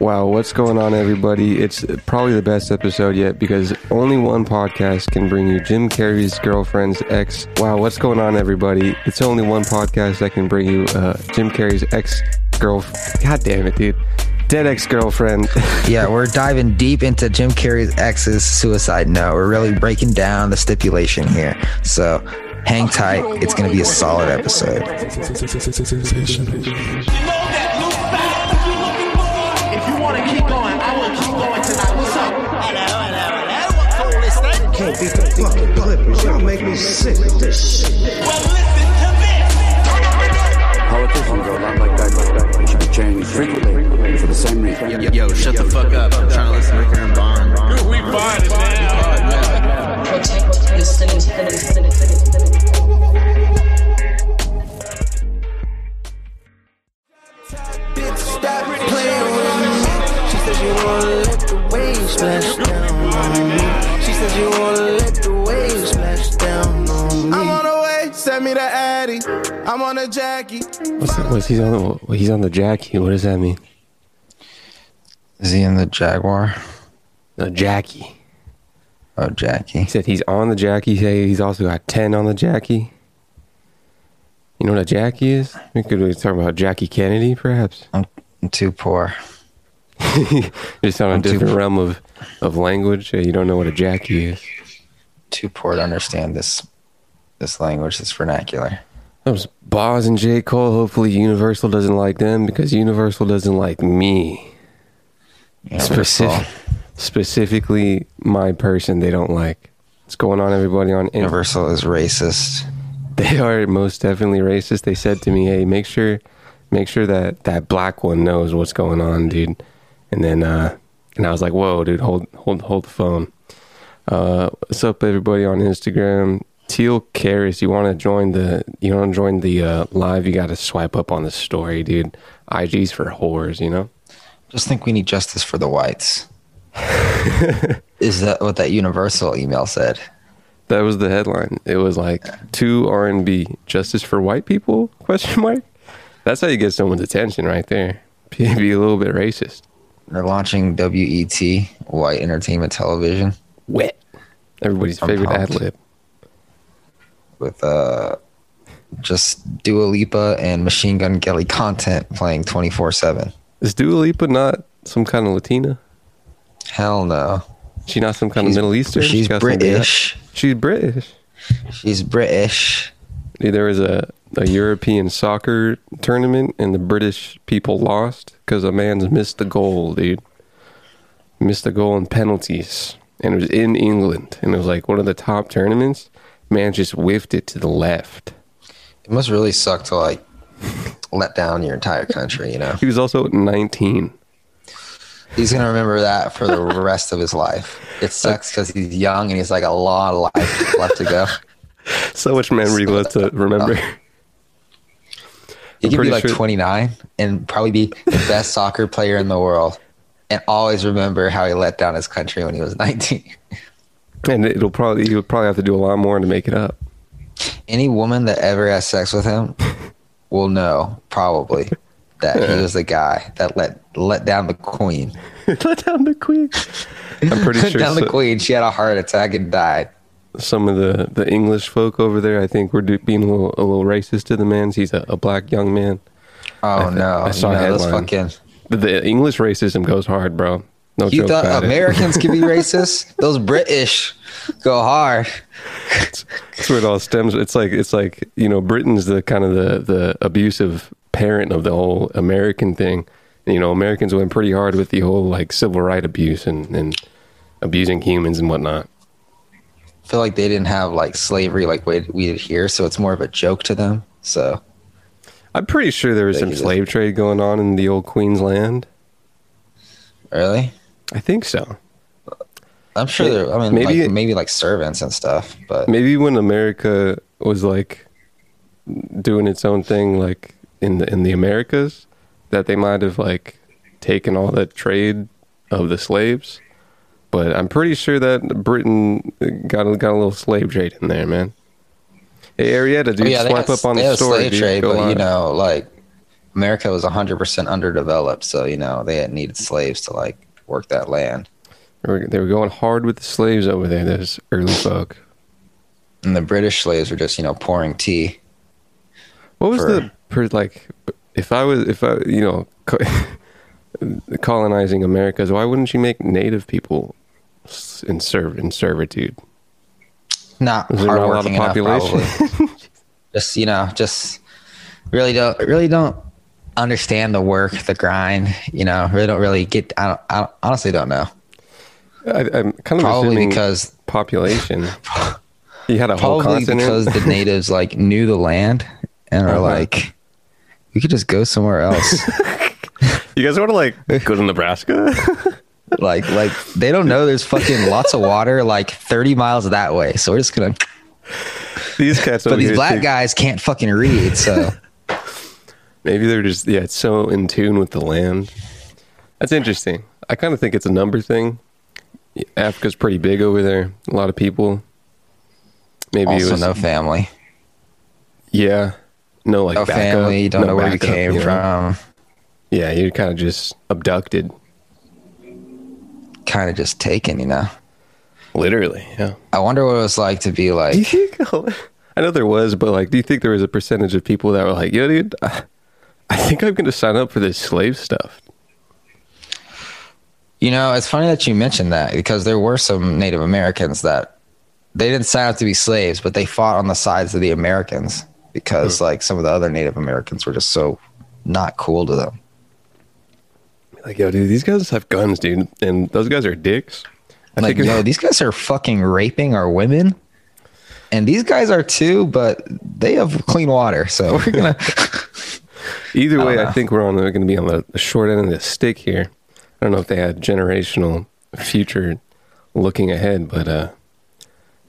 Wow, what's going on, everybody? It's probably the best episode yet because only one podcast can bring you Jim Carrey's girlfriend's ex. Wow, what's going on, everybody? It's only one podcast that can bring you uh, Jim Carrey's ex girlfriend. God damn it, dude. Dead ex girlfriend. yeah, we're diving deep into Jim Carrey's ex's suicide note. We're really breaking down the stipulation here. So hang tight. It's going to be a solid episode. Can't beat the fucking Clippers. Y'all make me sick with this shit. Well, listen to this. Politicians are a lot like that, like that. They should change frequently for the same reason. Yo, yo, shut the fuck up. I'm trying to listen to Ricker and Bond. We find it now. Protect stop playing with me. She said she wanna let the waves splash down on me. She said she wanna let the waves splash down on me. I'm on the way, send me the Addy. I'm on the Jackie. What's that? What's he's on? The, he's on the Jackie. What does that mean? Is he in the Jaguar? The Jackie. Oh, Jackie. He said he's on the Jackie. Hey, he's also got ten on the Jackie. You know what a Jackie is? We could we talk about Jackie Kennedy, perhaps. I'm, I'm too poor. Just on a I'm too- different realm of, of language. You don't know what a Jackie is. Too poor to understand this this language, this vernacular. Those Bas and J. Cole. Hopefully, Universal doesn't like them because Universal doesn't like me. Specific, specifically, my person they don't like. What's going on, everybody? On In- Universal is racist. they are most definitely racist. They said to me, "Hey, make sure, make sure that that black one knows what's going on, dude." And then, uh, and I was like, "Whoa, dude, hold, hold, hold the phone." Uh, what's up, everybody on Instagram? Teal Caris, you want to join the, you want to join the uh, live? You got to swipe up on the story, dude. IG's for whores, you know. Just think we need justice for the whites. is that what that Universal email said? That was the headline. It was like two R and B justice for white people? Question mark. That's how you get someone's attention, right there. Be be a little bit racist. They're launching WET, White Entertainment Television, Wet. Everybody's I'm favorite ad lib. with uh, just Dua Lipa and Machine Gun Kelly content playing 24 7. Is Dua Lipa not some kind of Latina? Hell no. She not some kind She's- of Middle Eastern? she's She British. She's British. She's British. There was a, a European soccer tournament and the British people lost because a man's missed the goal, dude. Missed the goal in penalties. And it was in England. And it was like one of the top tournaments. Man just whiffed it to the left. It must really suck to like let down your entire country, you know? He was also 19. He's going to remember that for the rest of his life. It sucks because he's young and he's like a lot of life left to go. So much memory left to remember. He I'm could be like sure- 29 and probably be the best soccer player in the world and always remember how he let down his country when he was 19. And it'll probably, he'll probably have to do a lot more to make it up. Any woman that ever has sex with him will know probably that he was the guy that let let down the queen. Let down the queen. I'm pretty sure. Let down the queen. She had a heart attack and died. Some of the, the English folk over there, I think, we're do, being a little, a little racist to the man. He's a, a black young man. Oh thi- no! I saw no, headline. fucking. The, the English racism goes hard, bro. No You thought Americans could be racist? Those British go hard. it. That's where it all stems. It's like it's like you know, Britain's the kind of the the abusive parent of the whole American thing. You know, Americans went pretty hard with the whole like civil right abuse and and abusing humans and whatnot. Feel like they didn't have like slavery like we we did here, so it's more of a joke to them. So I'm pretty sure there was some slave trade going on in the old Queensland. really, I think so. I'm sure. May- There, I mean, maybe- like, maybe like servants and stuff. But maybe when America was like doing its own thing, like in the in the Americas, that they might have like taken all that trade of the slaves. But I'm pretty sure that Britain uh, got a, got a little slave trade in there, man. Hey Arietta, dude, Oh, yeah, swipe had- up on the story, slave dude. trade, but you know, like America was 100% underdeveloped, so you know they had needed slaves to like work that land. They were, they were going hard with the slaves over there. Those early folk. And the British slaves were just, you know, pouring tea. What was For- the per like? If I was, if I, you know, co- colonizing Americas, why wouldn't you make native people in serve in servitude? Not Is there not a lot of hardworking enough, population? just, you know, just really don't really don't understand the work, the grind. You know, really don't really get. I, don't, I honestly don't know. I, I'm kind of Probably because population. You had a whole probably continent. because the natives like knew the land and are Uh-huh. like, we could just go somewhere else. you guys want to like go to Nebraska? Like, like they don't know there's fucking lots of water like 30 miles that way. So we're just gonna. these cats. But these black think- guys can't fucking read, so Maybe they're just yeah, it's so in tune with the land. That's interesting. I kind of think it's a number thing. Africa's pretty big over there. A lot of people. Maybe it also was no family, yeah, no like no family. You don't no know where you came know? from. Yeah, you're kind of just abducted, Kind of just taken, you know. literally. Yeah. I wonder what it was like to be Do you like. think? I know there was, but like, do you think there was a percentage of people that were like, "Yo, dude, I I think I'm going to sign up for this slave stuff." You know, it's funny that you mentioned that because there were some Native Americans that they didn't sign up to be slaves, but they fought on the sides of the Americans because Hmm. like some of the other Native Americans were just so not cool to them. Like, yo, dude, these guys have guns, dude, and those guys are dicks. I like, yo, these guys are fucking raping our women. And these guys are too, but they have clean water. So we're gonna Either way, don't I, think we're on the, going to be on the, the short end of the stick here. I don't know if they had generational future looking ahead, but uh,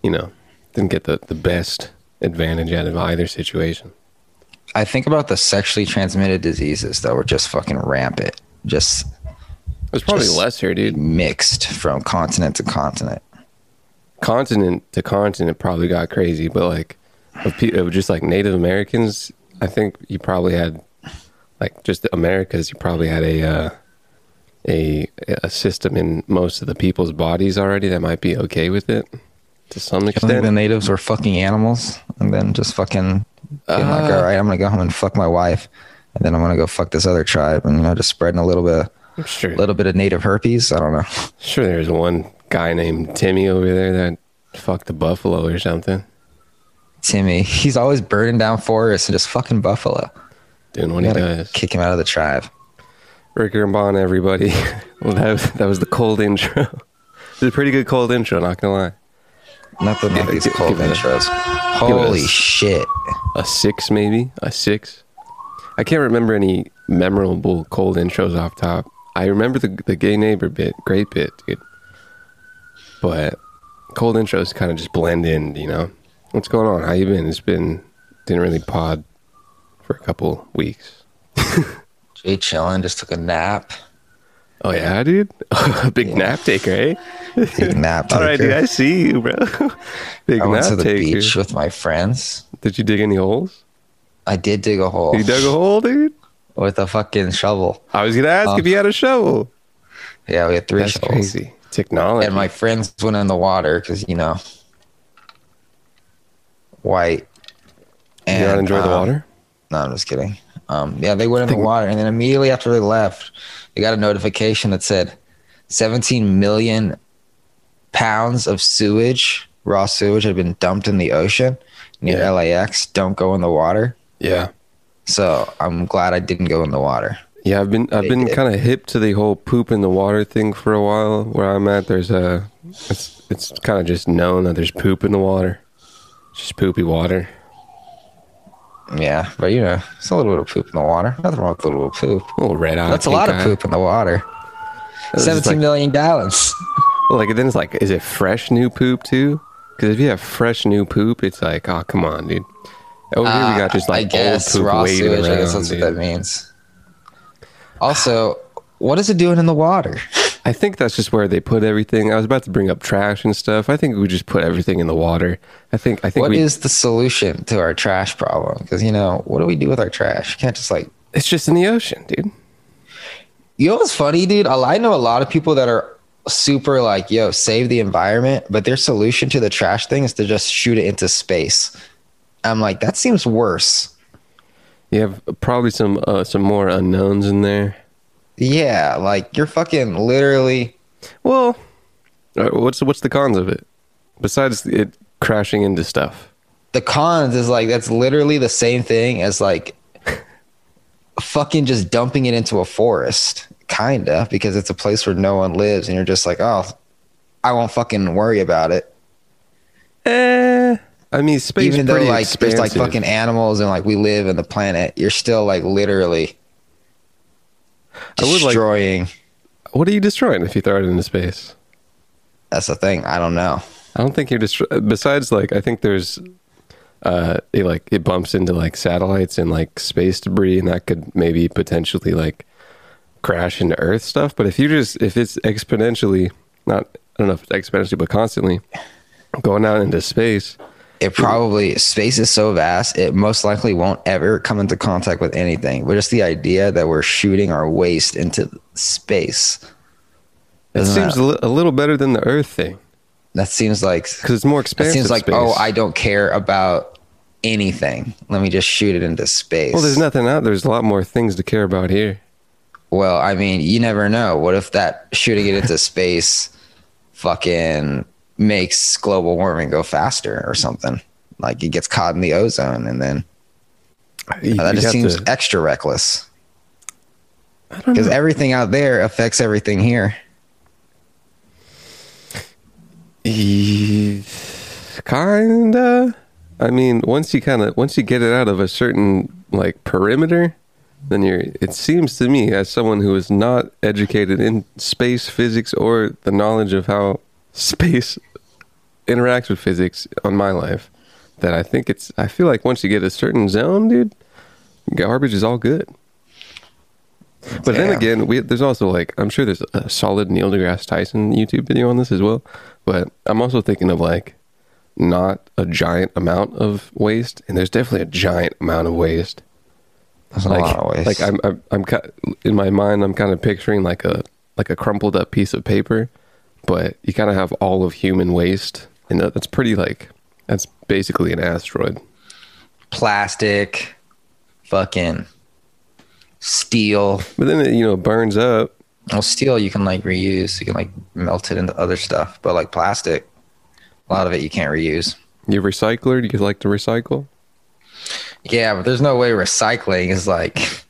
you know, didn't get the, the best advantage out of either situation. I think about the sexually transmitted diseases that were just fucking rampant, just There's probably Just- less here, dude. mixed from continent to continent. Continent to continent probably got crazy, but like of, pe- of just like Native Americans, I think you probably had like just the Americas. You probably had a uh, a a system in most of the people's bodies already that might be okay with it to some I think extent. the natives were fucking animals and then just fucking being like, Uh. all right, I'm gonna go home and fuck my wife, and then I'm gonna go fuck this other tribe, and you know, just spreading a little bit, I'm sure, little bit of native herpes. I don't know. sure. There's one guy named Timmy over there that fucked a buffalo or something. Timmy, he's always burning down forests and just fucking buffalo. Doing what he does. kick him out of the tribe. Ricker and Bond, everybody. well, that was, that was the cold intro. It's a pretty good cold intro. Not gonna lie. Nothing like these cold it a- intros. a Holy shit! a six maybe a six i can't remember any memorable cold intros off top. I remember the, the gay neighbor bit great bit dude. But cold intros kind of just blend in you know? What's going on? How you been? It's been didn't really pod for a couple weeks. Jay chilling, just took a nap. oh yeah dude? A big nap taker eh? Big nap. all right dude i see you bro. Big I went nap to the taker beach with my friends. did you dig any holes I did dig a hole you dug a hole dude with a fucking shovel. i was gonna ask Uh, if you had a shovel Yeah, we had three that's shovels. crazy technology And my friends went in the water because you know, white. you not enjoy the um, water No, I'm just kidding. Um, yeah, they went in the water, and then immediately after they left, they got a notification that said 17 million pounds of sewage, raw sewage, had been dumped in the ocean near Yeah. LAX. Don't go in the water. Yeah So I'm glad I didn't go in the water. Yeah, I've been I've been kind of hip to the whole poop in the water thing for a while. Where I'm at, there's a it's it's kind of just known that there's poop in the water. It's just poopy water. Yeah, but you know, it's a little bit of poop in the water. Nothing wrong with a little poop. A little red eye. That's a lot of poop in the water. Seventeen million gallons. Like, like then it's like, is it fresh new poop too? Because if you have fresh new poop, it's like, oh come on, dude. Over here we got just Uh, like I guess old poop raw sewage. around. I guess that's dude. what that means. Also, what is it doing in the water? I think that's just where they put everything. I was about to bring up trash and stuff. I think we just put everything in the water. I think I think What we is the solution to our trash problem? Because you know, what do we do with our trash? You can't just like It's just in the ocean, dude. You know what's funny, dude? I know a lot of people that are super like, yo, save the environment, but their solution to the trash thing is to just shoot it into space. I'm like, that seems worse. You have probably some uh, some more unknowns in there. Yeah, like you're fucking literally. Well, what's what's the cons of it besides it crashing into stuff? The cons is like that's literally the same thing as like fucking just dumping it into a forest, kinda, because it's a place where no one lives, and you're just like, oh, I won't fucking worry about it. Eh, I mean, space Even though like there's like fucking animals and like we live in the planet, you're still like literally would like- destroying. What are you destroying if you throw it into space? That's the thing. I don't know. I don't think you're destroying. Besides, like, I think there's, uh, it like it bumps into like satellites and like space debris, and that could maybe potentially like crash into Earth stuff. But if you just if it's exponentially, not I don't know if it's exponentially, but constantly going out into space, It probably space is so vast, it most likely won't ever come into contact with anything. But just the idea that we're shooting our waste into space. it seems that- a, little better than the Earth thing That seems like because it's more expansive. seems like oh, space. oh, I don't care about anything. Let me just shoot it into space. Well, there's nothing out. There's a lot more things to care about here. Well, I mean, you never know. What if that shooting it into space fucking makes global warming go faster or something? Like it gets caught in the ozone and then You- uh, that just seems to- extra reckless. Because everything out there affects everything here. Kinda. I mean, once you kind of once you get it out of a certain like perimeter, then you're. It seems to me, as someone who is not educated in space physics or the knowledge of how space interacts with physics on my life, that I think it's. I feel like once you get a certain zone, dude, garbage is all good. But then again, we, there's also like I'm sure there's a solid Neil deGrasse Tyson YouTube video on this as well. But I'm also thinking of like not a giant amount of waste, and there's definitely a giant amount of waste. A Like, lot of ways. like I'm, I'm, I'm in my mind, I'm kind of picturing like a like a crumpled up piece of paper, but you kind of have all of human waste, and that's pretty like that's basically an asteroid. plastic, fucking steel. But then it, you know burns up. Well, steel you can like reuse. You can like melt it into other stuff. But like plastic, a lot of it you can't reuse. You a recycler? Do you like to recycle? Yeah, but there's no way recycling is like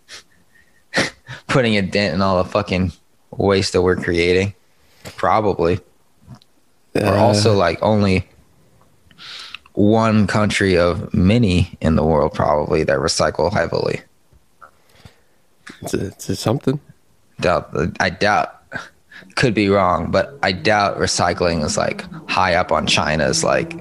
putting a dent in all the fucking waste that we're creating. Probably. We're Uh, also like only one country of many in the world probably that recycle heavily. It's, a, it's a something. Doubt I doubt could be wrong, but I doubt recycling is like high up on China's like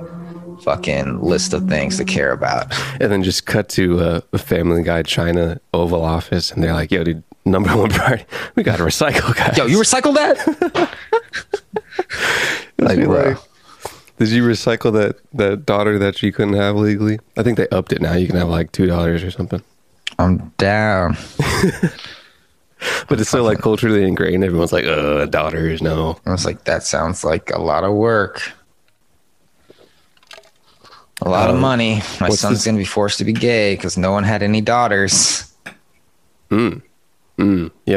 fucking list of things to care about. And then just cut to uh, a Family Guy China Oval Office, and they're like, "Yo, dude, number one priority, we got to recycle, guys." Yo, you recycle that? like, Be bro. like, Did you recycle that that daughter that you couldn't have legally? I think they upped it now. You can have like two dollars or something. I'm down. But it's still like culturally ingrained. Everyone's like, "Uh, daughters, no." I was like, that sounds like a lot of work. A lot of Um, money. My son's this- gonna be forced to be gay because no one had any daughters. Yeah,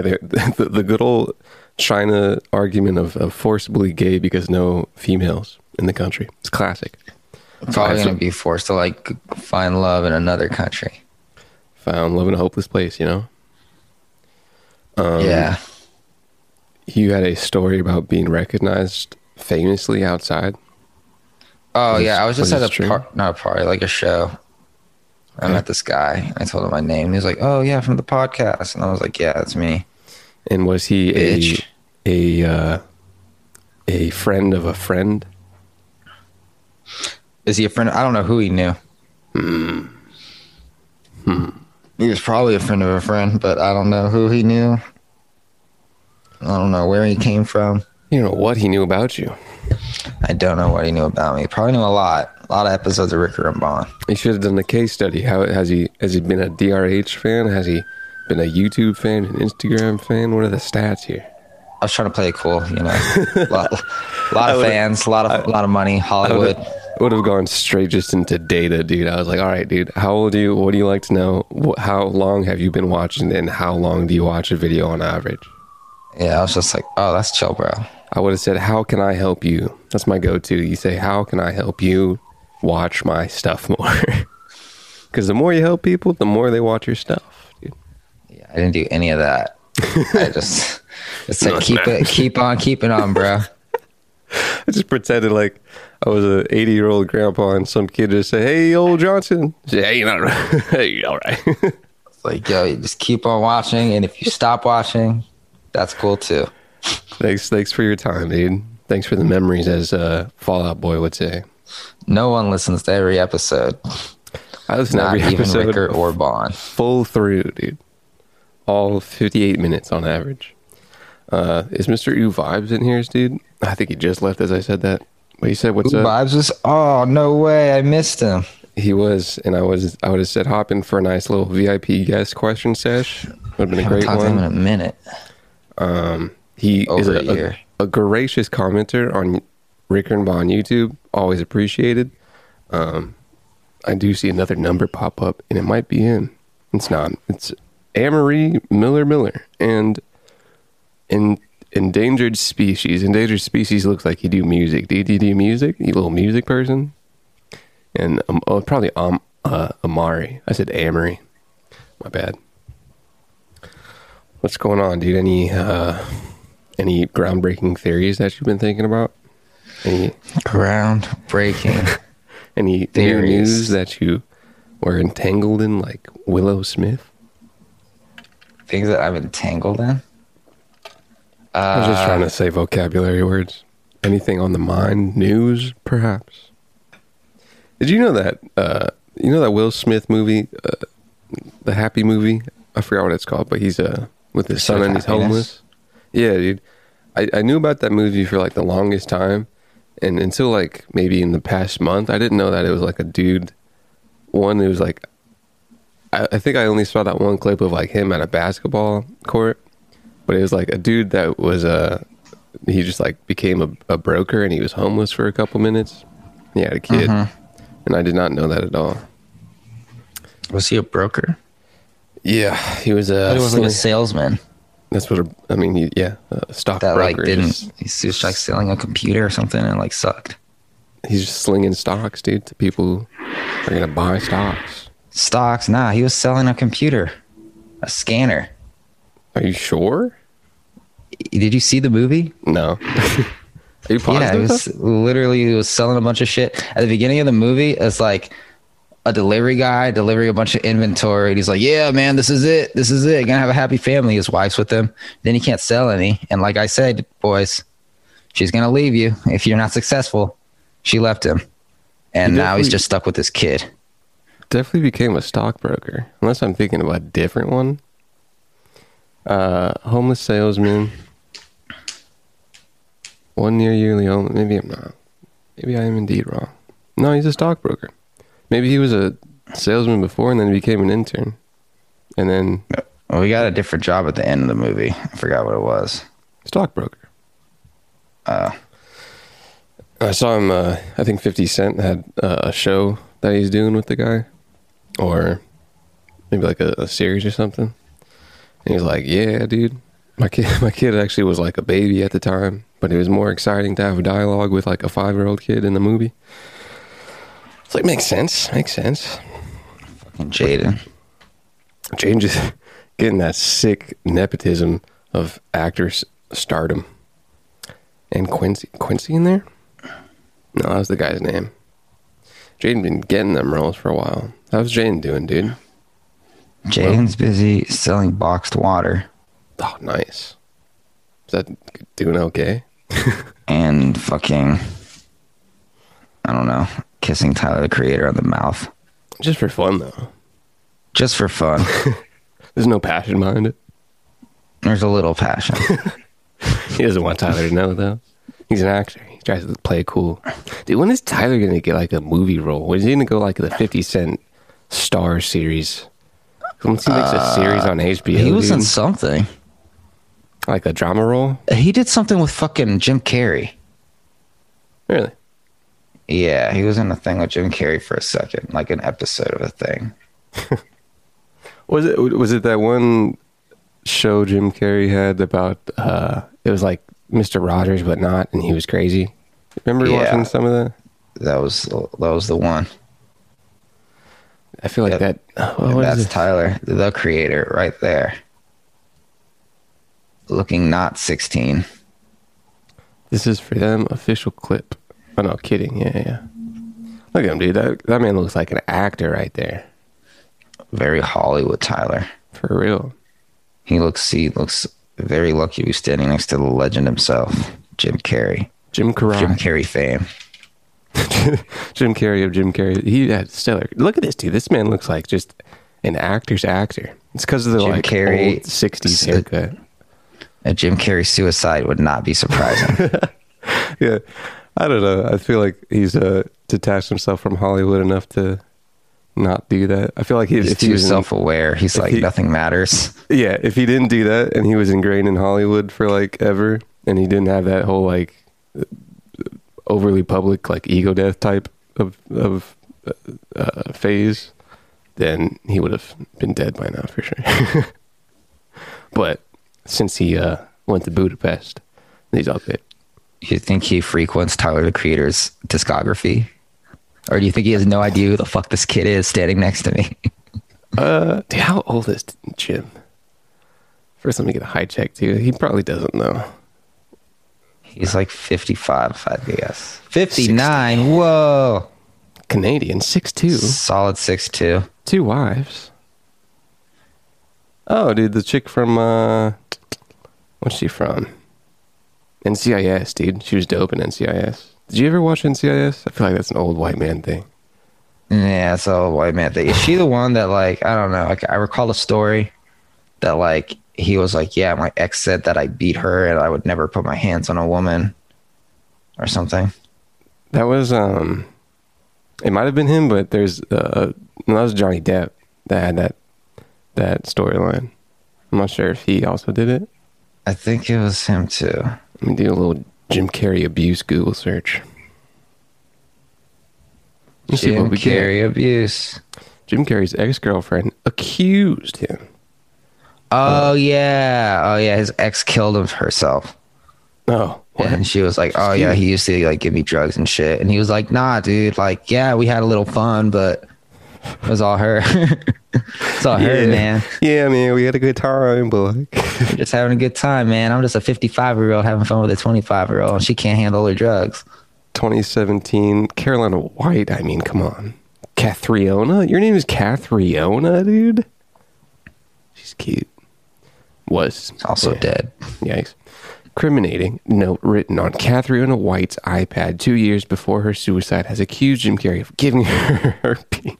they're- the, the good old China argument of, of forcibly gay because no females in the country. It's classic. Probably gonna be forced to like find love in another country. Found love in a hopeless place. You know. Um, yeah. You had a story about being recognized famously outside. Oh was- yeah, I was just at a true? par- not a party, like a show. I met this guy. I told him my name. He was like, "Oh yeah, from the podcast," and I was like, "Yeah, that's me." And was he Bitch. a a uh, a friend of a friend? Is he a friend? I don't know who he knew. He was probably a friend of a friend, but I don't know who he knew. I don't know where he came from. You know what he knew about you. I don't know what he knew about me. Probably knew a lot. A lot of episodes of Ricker and Bond. He should have done a case study. How has he has he been a DRH fan? Has he been a YouTube fan, an Instagram fan? What are the stats here? I was trying to play it cool, you know. a lot, lot of fans, a lot of, a lot of money, Hollywood. would have gone straight just into data, dude. I was like, all right, dude, how old are you? What do you like to know? How long have you been watching? And how long do you watch a video on average? Yeah, I was just like, oh, that's chill, bro. I would have said, how can I help you? That's my go to. You say, how can I help you watch my stuff more? Because the more you help people, the more they watch your stuff, I didn't do any of that. I just, just said, keep it, keep on keeping on, bro. I just pretended like I was a 80 year old grandpa and some kid just say, hey, old Johnson. Say, hey, you're not right. hey, all right. It's like, yo, you just keep on watching, and if you stop watching, that's cool too. thanks, thanks for your time, dude. Thanks for the memories, as uh, Fall Out Boy would say. No one listens to every episode, I listen to every even episode Ricker or Bond. full through, dude. All 58 minutes on average. Uh, is Mr. U Vibes in here, dude? I think he just left as I said that. But he said, what's Ooh, up? Vibes was, oh no way, I missed him. He was, and I was, I would have said hop in for a nice little VIP guest question sesh. Would have been a great talked to him in one. a minute. Um, he is over a, a a, a gracious commenter on Rick and Bond YouTube. Always appreciated. Um, I do see another number pop up, and it might be him. It's not. It's Amory Miller Miller and in endangered species. Endangered species looks like you do music. Do you, do you do music? You little music person? And um, oh, probably um, uh, Amari. I said Amory. My bad. What's going on, dude? Any uh, any groundbreaking theories that you've been thinking about? Any Groundbreaking. any new Theories. news that you were entangled in, like Willow Smith? Things that I'm entangled in. I was Uh, just trying to say vocabulary words. Anything on the mind? News, perhaps. Did you know that? Uh, you know that Will Smith movie, uh, the Happy movie. I forgot what it's called, but he's uh with his son and he's homeless. Yeah, dude. I, I knew about that movie for like the longest time, and until like maybe in the past month, I didn't know that it was like a dude. One, it was like, I, I think I only saw that one clip of like him at a basketball court, but it was like a dude that was a he just like became a, a broker and he was homeless for a couple minutes. He had a kid, mm-hmm. and I did not know that at all. was he a broker? Yeah, he was a. he was like a salesman that's what a, I mean. He, yeah, a stock that like broker. didn't. Just- He's just like selling a computer or something and like sucked. he's just slinging stocks, dude, to people who are gonna buy stocks. Stocks? Nah, he was selling a computer, a scanner. Are you sure? Did you see the movie? No. are you positive? Yeah, he was literally he was selling a bunch of shit. At the beginning of the movie, it's like a delivery guy delivering a bunch of inventory. And he's like, "Yeah, man, this is it. This is it. Gonna have a happy family." His wife's with him. Then he can't sell any. And like I said, boys, she's gonna leave you if you're not successful. She left him, and now he's just stuck with this kid. Definitely became a stockbroker, unless I'm thinking of a different one. Uh, homeless salesman. One year yearly only. Maybe I'm not. Maybe I am indeed wrong. No, he's a stockbroker. Maybe he was a salesman before and then he became an intern. And then Well, we got a different job at the end of the movie. I forgot what it was. stockbroker. Uh, I saw him. Uh, I think Fifty Cent had uh, a show that he's doing with the guy, or maybe like a, a series or something. And he's like, "Yeah, dude, my kid, my kid actually was like a baby at the time, but it was more exciting to have a dialogue with like a five year old kid in the movie." It's like makes sense, makes sense. and Jaden. Jane just getting that sick nepotism of actors stardom. And Quincy Quincy in there? No, that was the guy's name. Jaden been getting them rolls for a while. How's Jaden doing, dude? Jaden's busy selling boxed water Oh, nice. Is that doing okay? and fucking, I don't know, kissing Tyler the Creator on the mouth Just for fun though. just for fun. There's no passion behind it. There's a little passion. He doesn't want Tyler to know though. He's an actor. Tries to play cool. Dude, when is Tyler gonna get like a movie role? When is he gonna go like the Fifty Cent Star series? Once he makes a series on HBO, Uh, he was dude, in something. like a drama role. He did something with fucking Jim Carrey. Really? Yeah, he was in a thing with Jim Carrey for a second, like an episode of a thing. Was it was it that one show Jim Carrey had about uh it was like Mr. Rogers but not and he was crazy? Remember Yeah. watching some of that? That was that was the one. I feel like Yep. that oh, And what is that's? Tyler, the creator, right there. Looking not 16. This is for them official clip. Oh no, kidding. Yeah, yeah. Look at him, dude. That that man looks like an actor right there. Very Hollywood Tyler. For real. He looks he looks very lucky be standing next to the legend himself, Jim Carrey. Jim Carrey. Jim Carrey fame. Jim Carrey of Jim Carrey. He had stellar. Look at this dude. This man looks like just an actor's actor. It's because of the Jim like Carrey- old '60s s- haircut. A Jim Carrey suicide would not be surprising. Yeah, I don't know. I feel like he's uh, detached himself from Hollywood enough to not do that. I feel like he, He's he too self aware. He's like he- nothing matters. yeah, if he didn't do that and he was ingrained in Hollywood for like ever, and he didn't have that whole like overly public like ego death type of of uh, uh, phase, then he would have been dead by now for sure. but since he uh, went to Budapest, he's all good. You think he frequents Tyler the Creator's discography? Or do you think he has no idea who the fuck this kid is standing next to me? Uh, dude, how old is Jim? First, let me get a high check too. He probably doesn't know. He's like 55, I guess. 59. Whoa. Canadian, six two, Solid 6'2. two wives. Oh, dude, the chick from uh, what's she from? NCIS, dude. She was dope in NCIS. Did you ever watch NCIS? I feel like that's an old white man thing. Yeah, it's a white man thing. Is she the one that, like, I don't know. Like, I recall a story that, like, he was like, Yeah, my ex said that I beat her and I would never put my hands on a woman or something. That was um, it might have been him, but there's uh, no, that was Johnny Depp that had that that storyline. I'm not sure if he also did it. I think it was him too. Let me do a little Jim Carrey abuse Google search. Let's see Jim what we get. Carrey abuse. Jim Carrey's ex girlfriend accused him. Oh yeah, oh yeah. His ex killed him herself, Oh, what? and she was like, "Oh yeah, he used to like give me drugs and shit." And he was like, "Nah, dude. Like, yeah, we had a little fun, but it was all her. it's all her, man. Yeah, man, we had a good time, but like, just having a good time, man. I'm just a 55 year old having fun with a 25 year old, she can't handle her drugs. 2017, Carolina White. I mean, come on, Cathriona. Your name is Cathriona, dude. She's cute. Was Also Yeah. dead. Yikes. Incriminating note written on Cathriona White's iPad two years before her suicide has accused Jim Carrey of giving her herpes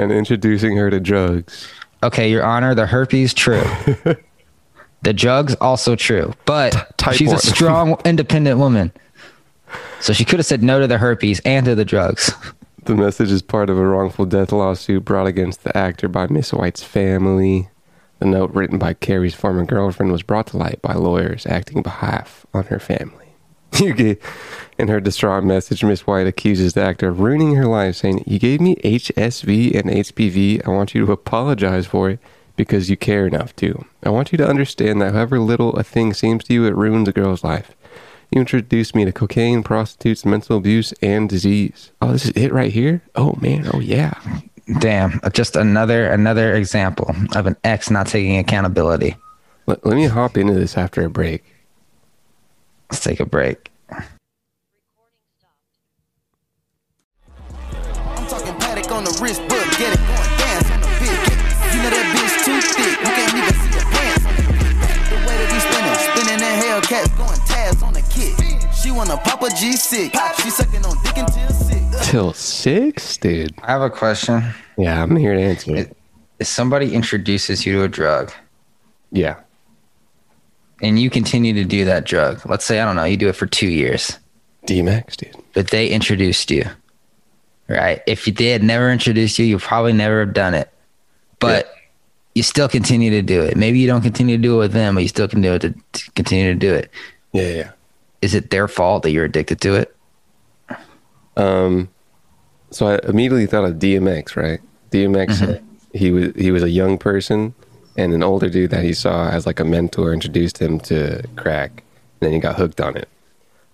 and introducing her to drugs. Okay, Your Honor, the herpes true. the drugs also true, but Type she's one. a strong, independent woman. So she could have said no to the herpes and to the drugs. The message is part of a wrongful death lawsuit brought against the actor by Miss White's family. The note written by Carrey's former girlfriend was brought to light by lawyers acting behalf on her family. You gave, in her distraught message, Miss White accuses the actor of ruining her life, saying, "You gave me HSV and HPV. I want you to apologize for it because you care enough to. I want you to understand that however little a thing seems to you, it ruins a girl's life. You introduced me to cocaine, prostitutes, mental abuse, and disease. Oh, this is it right here. Oh man. Oh yeah. Damn, just another another example of an ex not taking accountability. Let, let me hop into this after a break. Let's take a break. I'm talking Patek on the wrist, but get it going dance on the bitch. You know that bitch too thick, you can't even see the pants on the bitch. The way that we spinning, spinning that Hellcats, going tabs on the kick. She wanna pop a G6, she sucking on dick until six. Till six, dude. I have a question. Yeah, I'm here to answer it. If somebody introduces you to a drug Yeah. And you continue to do that drug, let's say, I don't know, you do it for two years, DMX, dude. but they introduced you, right? If they had never introduced you, you probably never have done it. but you still continue to do it. Maybe you don't continue to do it with them, but you still can do it to, to continue to do it. Yeah, yeah. Is it their fault that you're addicted to it? Um, so I immediately thought of DMX, right? DMX, he was he was a young person, and an older dude that he saw as like a mentor introduced him to crack, and then he got hooked on it.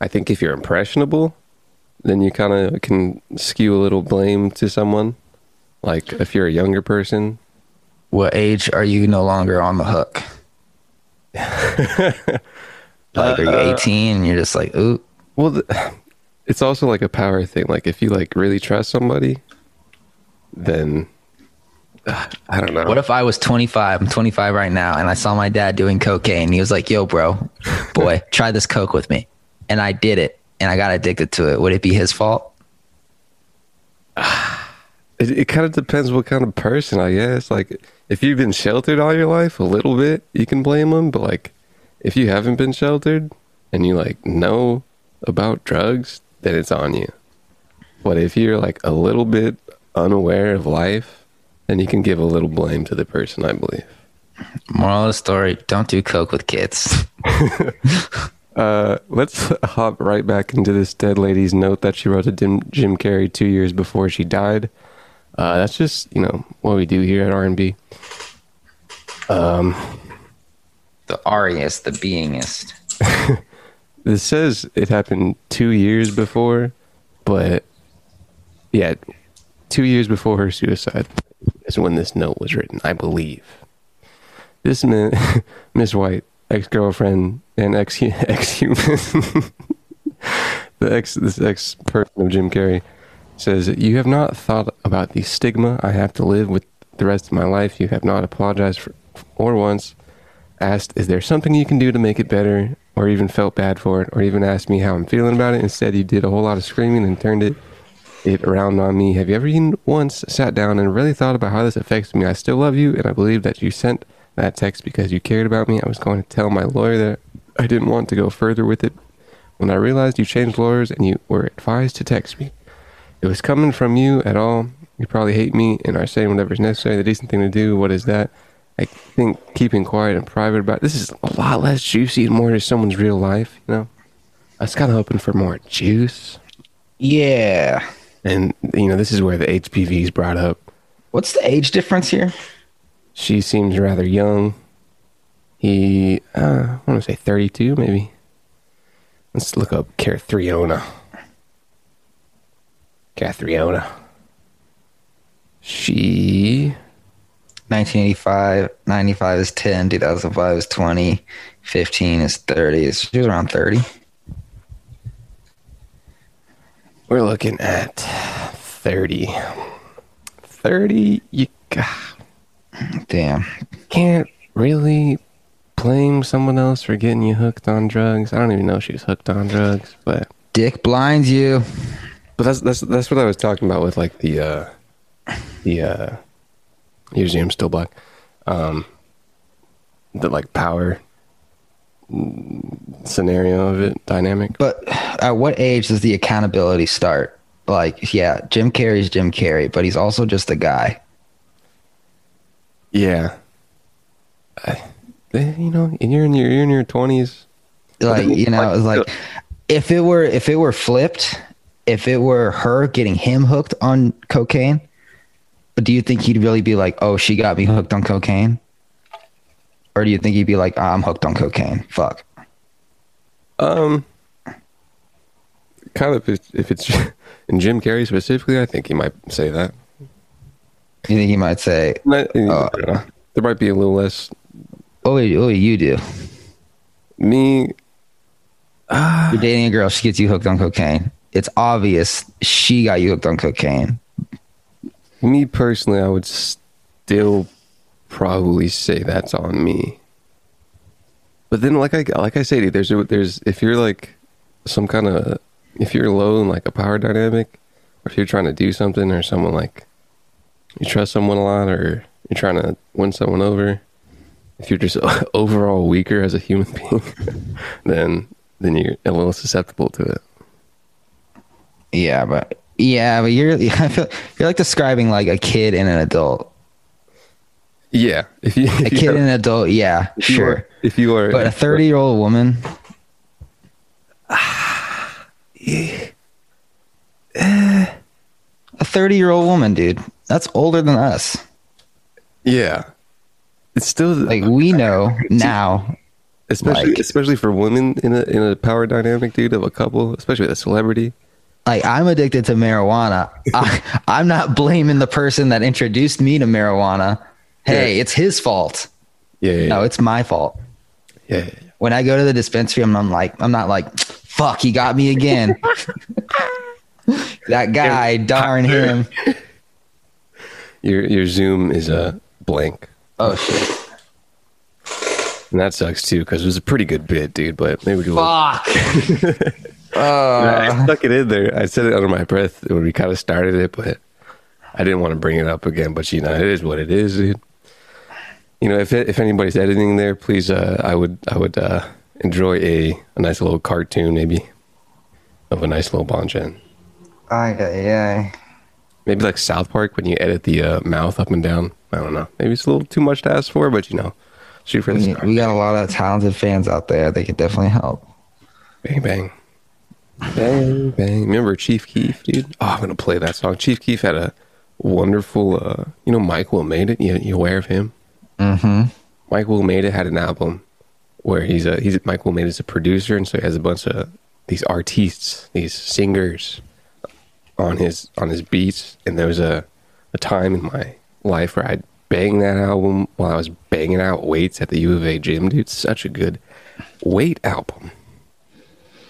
I think if you're impressionable, then you kind of can skew a little blame to someone. Like if you're a younger person, What age are you no longer on the hook? like, are you 18 and you're just like, ooh, well, th- it's also like a power thing. Like if you like really trust somebody, then uh, I don't know. What if I was 25? I'm 25 right now, and I saw my dad doing cocaine. He was like, "Yo, bro, boy, try this coke with me," and I did it, and I got addicted to it. Would it be his fault? It, it kind of depends what kind of person, I guess. Like, if you've been sheltered all your life, a little bit, you can blame them. But like, if you haven't been sheltered and you like know about drugs, then it's on you. But if you're like a little bit unaware of life, then you can give a little blame to the person, I believe. Moral of the story: Don't do coke with kids. Uh, let's hop right back into this dead lady's note that she wrote to Jim, Jim Carrey two years before she died. Uh, that's just you know what we do here at R and B. The Ariest, the beingest. This says it happened two years before, but yeah, two years before her suicide is when this note was written, I believe. This man, Miss White, ex girlfriend and ex ex human, the ex this ex person of Jim Carrey says, "You have not thought about the stigma I have to live with the rest of my life. You have not apologized for, or once." asked, Is there something you can do to make it better? Or even felt bad for it, or even asked me how I'm feeling about it. Instead, you did a whole lot of screaming and turned it it around on me. Have you ever even once sat down and really thought about how this affects me? I still love you, and I believe that you sent that text because you cared about me. I was going to tell my lawyer that I didn't want to go further with it. When I realized you changed lawyers and you were advised to text me, it was coming from you at all. You probably hate me and are saying whatever's necessary. The decent thing to do. What is that? I think keeping quiet and private about this is a lot less juicy and more to someone's real life. You know, I was kind of hoping for more juice, Yeah. And you know, this is where the HPV is brought up. What's the age difference here? She seems rather young. He, uh, I want to say 32, maybe. Let's look up Cathriona. Cathriona. She 1985, 95 is 10, 2005 is 20, 15 is 30. She was around 30. We're looking at 30. 30, you Damn. can't really blame someone else for getting you hooked on drugs. I don't even know if she was hooked on drugs, but Dick blinds you. but that's that's that's what I was talking about with like the uh the uh usually I'm still black. Um the like power scenario of it, dynamic. But at what age does the accountability start? Like, yeah, Jim Carrey's Jim Carrey, but he's also just a guy. Yeah. I, eh, you know, and you're in your you're in your twenties. Like, you know, it's like if it were if it were flipped, if it were her getting him hooked on cocaine, do you think he'd really be like, "Oh, she got me hooked on cocaine"? Or do you think he'd be like, "Ah, "I'm hooked on cocaine"? Fuck. Um, kind of if, if it's in Jim Carrey specifically, I think he might say that. You think he might say, I- I Uh. There might be a little less "Oh, oh, you do. me. You're dating a girl, she gets you hooked on cocaine. It's obvious she got you hooked on cocaine. Me personally, I would still probably say that's on me. But then, like I like I say, dude, there's there's if you're like some kind of if you're low in like a power dynamic, or if you're trying to do something, or someone like you trust someone a lot, or you're trying to win someone over, if you're just overall weaker as a human being, then then you're a little susceptible to it. Yeah, but yeah, but you're I feel you're like describing like a kid and an adult. Yeah, if you A if you kid are- and an adult, yeah, if you sure. are- if you are, But a 30 year old woman, a 30 year old woman, dude, that's older than us. yeah, it's still Like we know now. especially like- especially for women in a in a power dynamic, dude, of a couple, especially with a celebrity. Like I'm addicted to marijuana. I, I'm not blaming the person that introduced me to marijuana. Hey, Yeah. it's his fault. Yeah, yeah, No, it's my fault. yeah. When I go to the dispensary, I'm, I'm like, I'm not like, fuck, he got me again. that guy, darn him. Your your Zoom is a blank, Oh shit. and that sucks too because it was a pretty good bit, dude. But maybe we could. Fuck. I uh, stuck it in there. I said it under my breath when we kind of started it, but I didn't want to bring it up again. But you know, it is what it is, dude. You know, if if anybody's editing there, please, uh, I would I would uh, enjoy a, a nice little cartoon, maybe of a nice little Bonchen. ay, ay, ay. Maybe like South Park when you edit the uh, mouth up and down. I don't know. Maybe it's a little too much to ask for, but you know, shoot for the We, we got a lot of talented fans out there. They could definitely help. Bang bang. Bang bang. Remember Chief Keef, dude? Oh, I'm gonna play that song. Chief Keef had a wonderful uh you know Mike WiLL Made-It? You you aware of him? Mm-hmm. Made It had an album where he's a he's Made It is a producer and so he has a bunch of these artists, these singers on his on his beats and there was a a time in my life where I'd bang that album while I was banging out weights at the U of A gym, dude. Such a good weight album.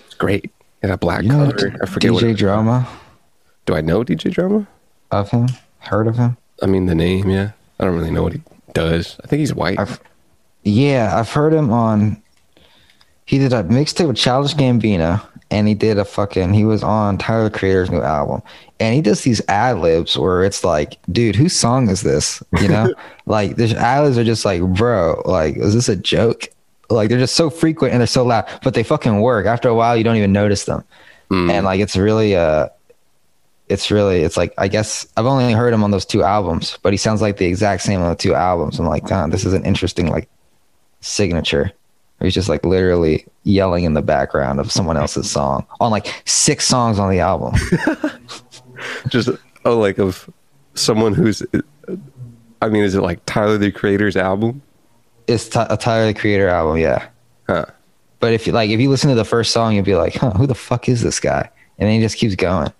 It's great. And a black You know cover. I forget DJ what Drama Do I know DJ Drama? of him? Heard of him? I mean the name, yeah. I don't really know what he does. I think he's white. I've, yeah, I've heard him on. He did a mixtape with Childish Gambino, and he did a fucking. He was on Tyler the Creator's new album, and he does these ad libs where it's like, dude, whose song is this? You know, like the ad libs are just like, bro, like, is this a joke? Like they're just so frequent and they're so loud, but they fucking work. After a while, you don't even notice them, Mm. and like it's really uh it's really it's like I guess I've only heard him on those two albums, but he sounds like the exact same on the two albums. I'm like, God, this is an interesting like signature. Where he's just like literally yelling in the background of someone else's song on like six songs on the album. just oh like of someone who's i mean is it like tyler the creator's album it's Ty- a Tyler the Creator album, yeah. huh But if you like, if you listen to the first song, you'll be like, huh, who the fuck is this guy? And then he just keeps going.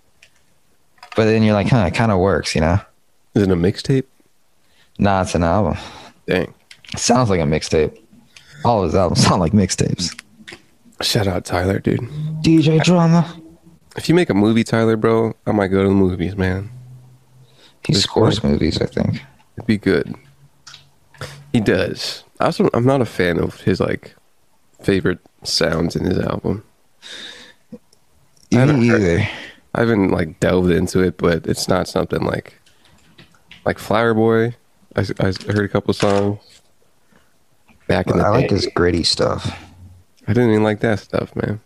But then you're like, huh, it kind of works, you know? is it a mixtape Nah, it's an album. dang It sounds like a mixtape. All of his albums sound like mixtapes. shout out tyler dude DJ Drama. if you make a movie tyler bro i might go to the movies man He scores movies, I think. it'd be good he does I also i'm not a fan of his like favorite sounds in his album Me heard- either. I haven't like delved into it but it's not something like like flower boy i, I heard a couple songs back in the I like day. his gritty stuff. I didn't even like that stuff, man.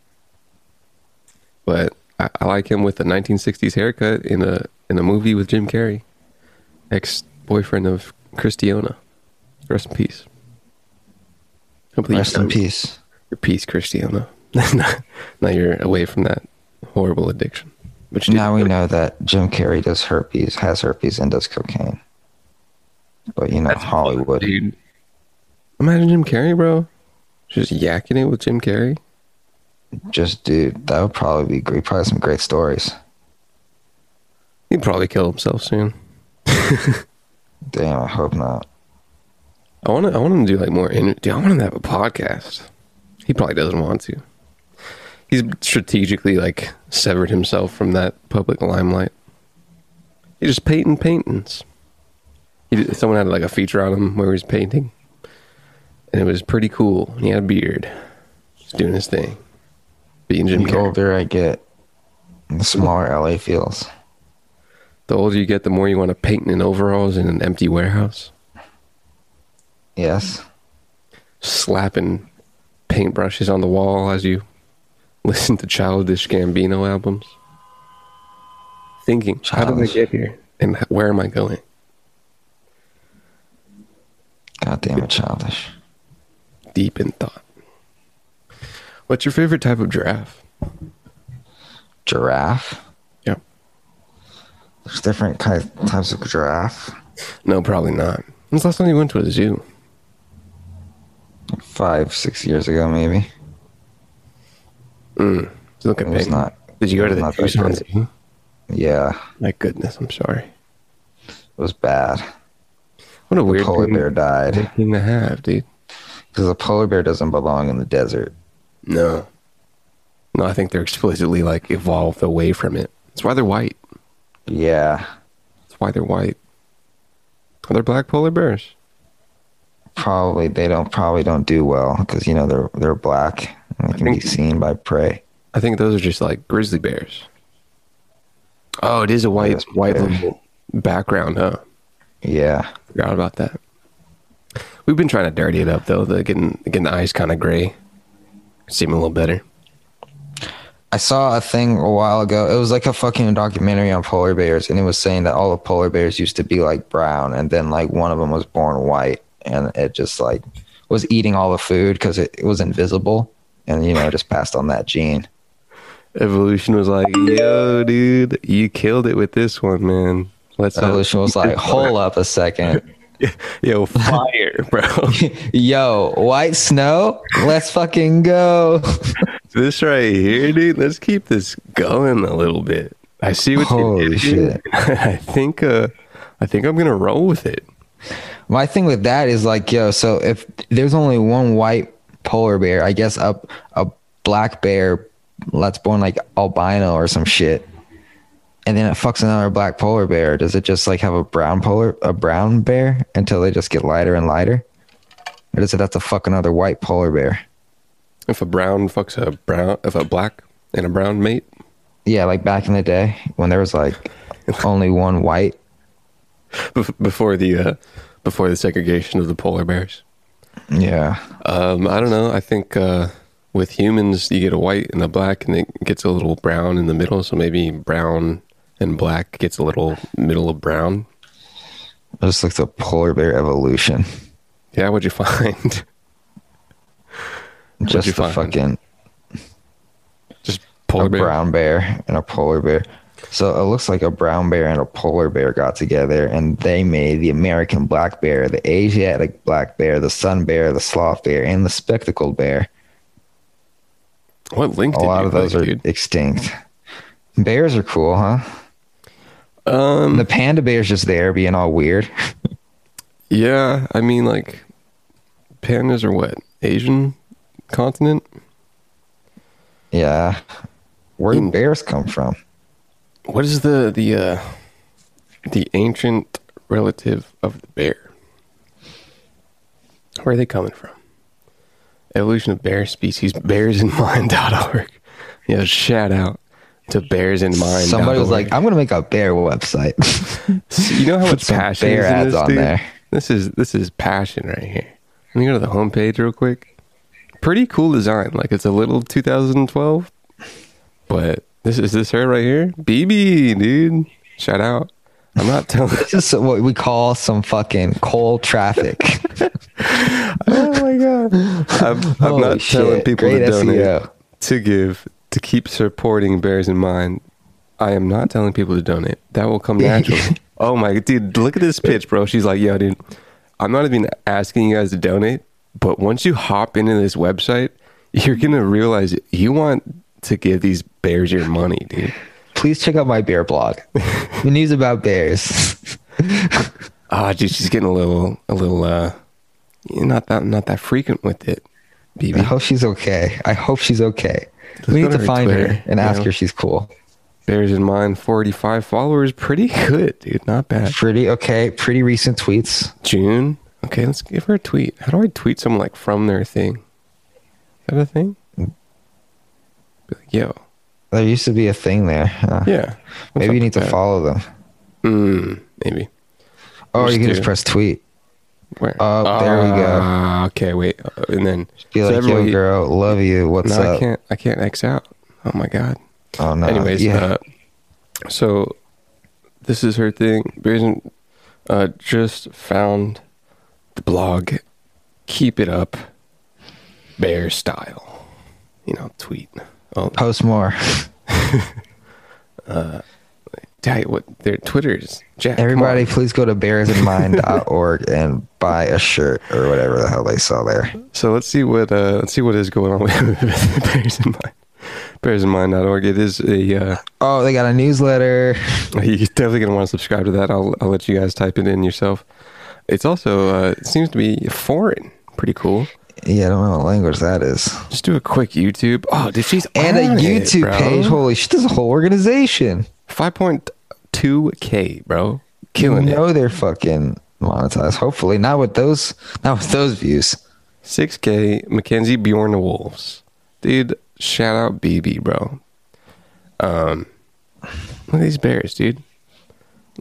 But I, I like him with the 1960s haircut in a in a movie with Jim Carrey, ex boyfriend of Christiana. Rest in peace. Hopefully Rest in peace. Your peace, Christiana. now you're away from that horrible addiction. Which Now we know that Jim Carrey does herpes, has herpes, and does cocaine. But you know, That's Hollywood. dude. Imagine Jim Carrey, bro. Just yakking it with Jim Carrey. Just dude, that would probably be great. Probably some great stories. He'd probably kill himself soon. Damn, I hope not. I want to. I want him to do like more. Inter- Dude, I want him to have a podcast. He probably doesn't want to. He's strategically like severed himself from that public limelight. He just painting paintings. Did- someone had like a feature on him where he was painting, and it was pretty cool. And he had a beard, just doing his thing, being Jim The Carrey. older I get, the smaller LA feels. The older you get, the more you want to paint in overalls in an empty warehouse, Yes. slapping paintbrushes on the wall as you listen to Childish Gambino albums. Thinking, how did I get here? And where am I going? God damn it, childish. Deep in thought. What's your favorite type of giraffe? Giraffe. Yeah. There's different kind types of giraffe. No, probably not. When's the last time you went to a zoo? Five, six years ago, maybe. Look It at was me. not. Did you go to the not Tucson. Zoo? Hmm? Yeah, My goodness, I'm sorry. it was bad. What a The weird polar thing, bear died thing to have, dude. because a polar bear doesn't belong in the desert. No. No, I think they're explicitly like evolved away from it. That's why they're white. Yeah, That's why they're white. Are there black polar bears? probably they don't probably don't do well because you know they're they're black and they can be think- seen by prey. I think those are just like grizzly bears. Oh, it is a white Grizzly white little background, huh? Yeah, Forgot about that. We've been trying to dirty it up though. The getting getting the eyes kind of gray, seem a little better. I saw a thing a while ago. It was like a fucking documentary on polar bears, and it was saying that all the polar bears used to be like brown, and then like one of them was born white, and it just like was eating all the food because it, it was invisible, and you know just passed on that gene. Evolution was like, "Yo, dude, you killed it with this one, man." Let's Evolution was like, hold up a second, yo, fire, bro. yo, white snow, let's fucking go. this right here, dude. Let's keep this going a little bit. I see what Holy you did. shit. I think, uh, I think I'm gonna roll with it. My thing with that is like, yo, so if there's only one white polar bear, I guess a a black bear that's born like albino or some shit, and then it fucks another black polar bear. Does it just like have a brown polar a brown bear until they just get lighter and lighter, or does it have to fuck another white polar bear? If a brown fucks a brown, if a black and a brown mate, Yeah, like back in the day when there was like only one white. before the uh, before the segregation of the polar bears. Yeah, Um, I don't know. I think uh, with humans, you get a white and a black, and it gets a little brown in the middle. So maybe brown and black gets a little middle of brown. it just like polar bear evolution. Yeah, what'd you find? Just you the find? fucking Just polar a bear. brown bear and a polar bear. So it looks like a brown bear and a polar bear got together and they made the American black bear, the Asiatic black bear, the sun bear, the sloth bear, and the spectacled bear. What link A lot of those click, are dude? extinct. Bears are cool, huh? Um, The panda bear's just there being all weird. yeah, I mean, like pandas are what Asian continent. yeah. Where do Mm. bears come from? What is the the uh, the ancient relative of the bear? Where are they coming from? Evolution of bear species, bears in bearsinmind.org. Yeah, shout out to bearsinmind. Somebody was like, I'm gonna make a bear website. you know how much passion bear is in ads this, on dude? there. This is this is passion right here. Let me go to the homepage real quick. Pretty cool design. Like it's a little 2012, but this is this her right here, BB, dude. Shout out. I'm not telling. this is what we call some fucking coal traffic. oh my god. I'm, I'm not telling people great to donate, SEO. to give, to keep supporting Bears in Mind. I am not telling people to donate. That will come naturally. oh my dude, look at this pitch, bro. She's like, yo, dude, I'm not even asking you guys to donate, but once you hop into this website, you're gonna realize you want to give these bears your money, dude. Please check out my bear blog. the news about bears. Ah, dude, she's getting a little, a little, uh, not that, not that frequent with it, I hope she's okay. I hope she's okay. Let's we need to to her find Twitter, her and ask know? her she's cool. Bears in mind, 45 followers. Pretty good, dude. Not bad. Pretty okay. Pretty recent tweets. June. Okay, let's give her a tweet. How do I tweet someone like from their thing? Is that a thing? Be like, yo. There used to be a thing there. huh? Yeah. What's Maybe you need to that? follow them. Mm, maybe. Just you can do- just press tweet. Where? Oh, there we go. Ah, Okay, wait. Uh, and then Be so like, yo, girl, love you. What's No, I can't. I can't X out. Oh my god. Oh no. Anyways, yeah. uh, so this is her thing. In- uh, just found the blog Keep It Up Bear Style. You know, tweet. Oh, Post more. you what, their Twitter's Jack. Everybody, please go to bearsinmind.org and buy a shirt or whatever the hell they sell there. So let's see what uh, let's see what is going on with Bears in Mind. Bearsinmind.org. It is a uh, Oh, they got a newsletter. you're definitely gonna want to subscribe to that. I'll I'll let you guys type it in yourself. It's also uh, it seems to be foreign. Pretty cool. Yeah, I don't know what language that is. Just do a quick YouTube. Oh, dude, she's And a it, YouTube bro. page. Holy shit, there's a whole organization. Five point two k, bro. You Killing it. know they're fucking monetized. Hopefully, not with those, not with those views. Six k. Mackenzie Bjorn the Wolves, dude. Shout out BB, bro. Um, look at these bears, dude.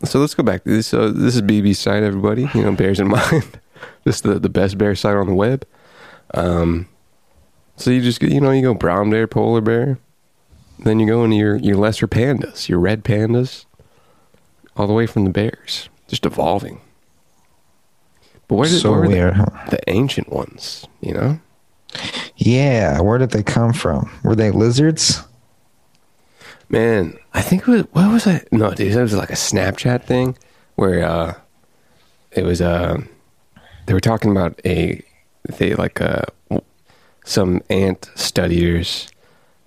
So let's go back to this. So this is BB's site, everybody. You know, bears in mind. this is the the best bear site on the web. Um, so you just you know, you go brown bear, polar bear, then you go into your your lesser pandas, your red pandas, all the way from the bears, just evolving. But where did So where were the- weird, huh? the ancient ones, you know? Yeah, where did they come from? Were they lizards? Man, I think it was what was it? No, dude, it was like a Snapchat thing where uh it was uh they were talking about a they like uh some ant studiers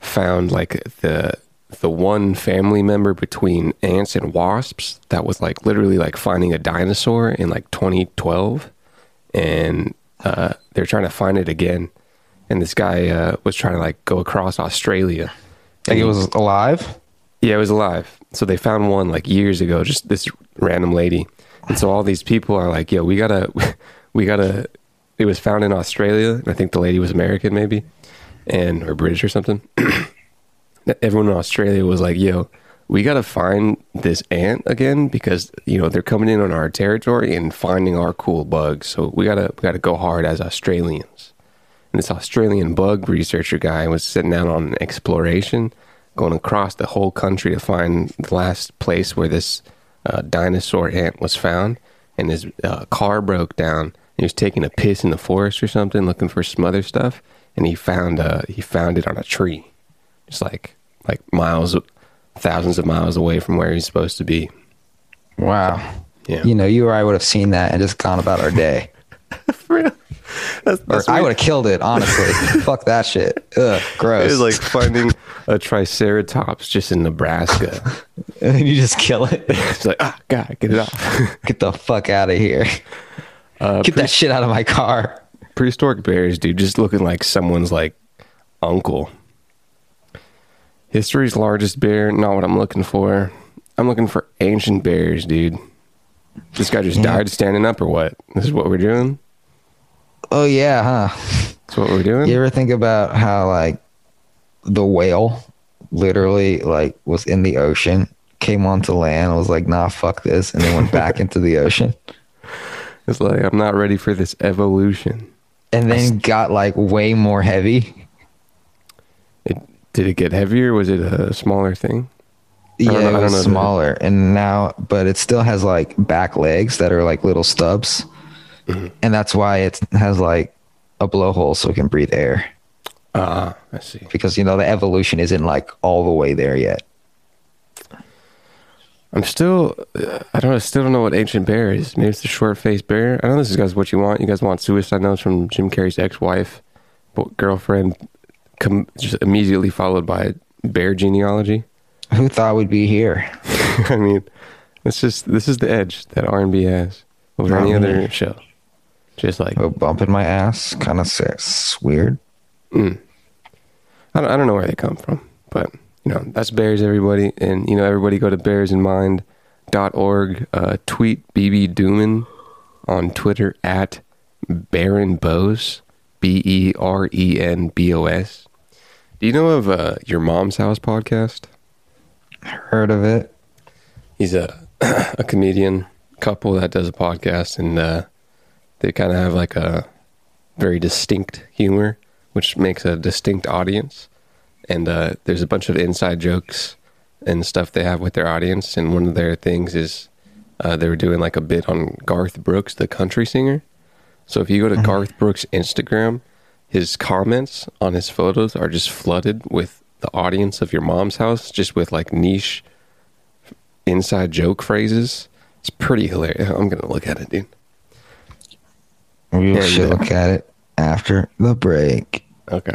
found like the the one family member between ants and wasps that was like literally like finding a dinosaur in like 2012 and uh they're trying to find it again and this guy uh was trying to like go across Australia Like it was alive? Yeah, it was alive. So they found one like years ago, just this random lady. And so all these people are like, yo, we gotta, we gotta, it was found in Australia. And I think the lady was American maybe, and, or British or something. Everyone in Australia was like, yo, we gotta find this ant again because, you know, they're coming in on our territory and finding our cool bugs. So we gotta, we gotta go hard as Australians. And this Australian bug researcher guy was sitting out on an exploration, going across the whole country to find the last place where this uh, dinosaur ant was found. And his uh, car broke down. He was taking a piss in the forest or something, looking for some other stuff, and he found uh, he found it on a tree, just like like miles, thousands of miles away from where he's supposed to be. Wow. Yeah, You know, you or I would have seen that and just gone about our day. that's, Or I would have killed it, honestly. Fuck that shit. Ugh, gross. It was like finding a triceratops just in Nebraska. and then you just kill it. It's like, ah, God, get it off. Get the fuck out of here. Uh, Get that shit out of my car. prehistoric bears, dude, just looking like someone's like uncle. History's largest bear, not what I'm looking for. I'm looking for ancient bears, dude. This guy just died standing up or what? This is what we're doing? Oh yeah, huh? That's what we're doing? You ever think about how like the whale literally like was in the ocean, came onto land, was like, nah, fuck this, and then went back into the ocean. It's like, I'm not ready for this evolution. And then got like way more heavy. It, did it get heavier? Was it a smaller thing? Yeah, know- it was smaller. And now but it still has like back legs that are like little stubs. Mm-hmm. And that's why it has like a blowhole so it can breathe air. Ah, I see. Because you know the evolution isn't like all the way there yet. I'm still, I don't, I still don't know what ancient bear is. Maybe it's the short faced bear. I know this is guys what you want. You guys want suicide notes from Jim Carrey's ex wife, girlfriend, com- just immediately followed by bear genealogy. Who thought we'd be here? I mean, it's just this is the edge that R and B has over any other show. Just like A bump in my ass, kind of weird. Mm. I don't, I don't know where they come from, but you know that's bears, everybody, and you know everybody go to bearsinmind.org. Uh, tweet BB Dooman on Twitter at Baron Bose, B E R E N B O S. Do you know of uh, your mom's house podcast? Heard of it? He's a a comedian couple that does a podcast, and uh, they kind of have like a very distinct humor, which makes a distinct audience. And uh, there's a bunch of inside jokes and stuff they have with their audience. And one of their things is uh, they were doing like a bit on Garth Brooks, the country singer. So if you go to Garth Brooks' Instagram, his comments on his photos are just flooded with the audience of your mom's house, just with like niche inside joke phrases. It's pretty hilarious. I'm gonna look at it, dude. We Yeah, should yeah. look at it after the break. Okay.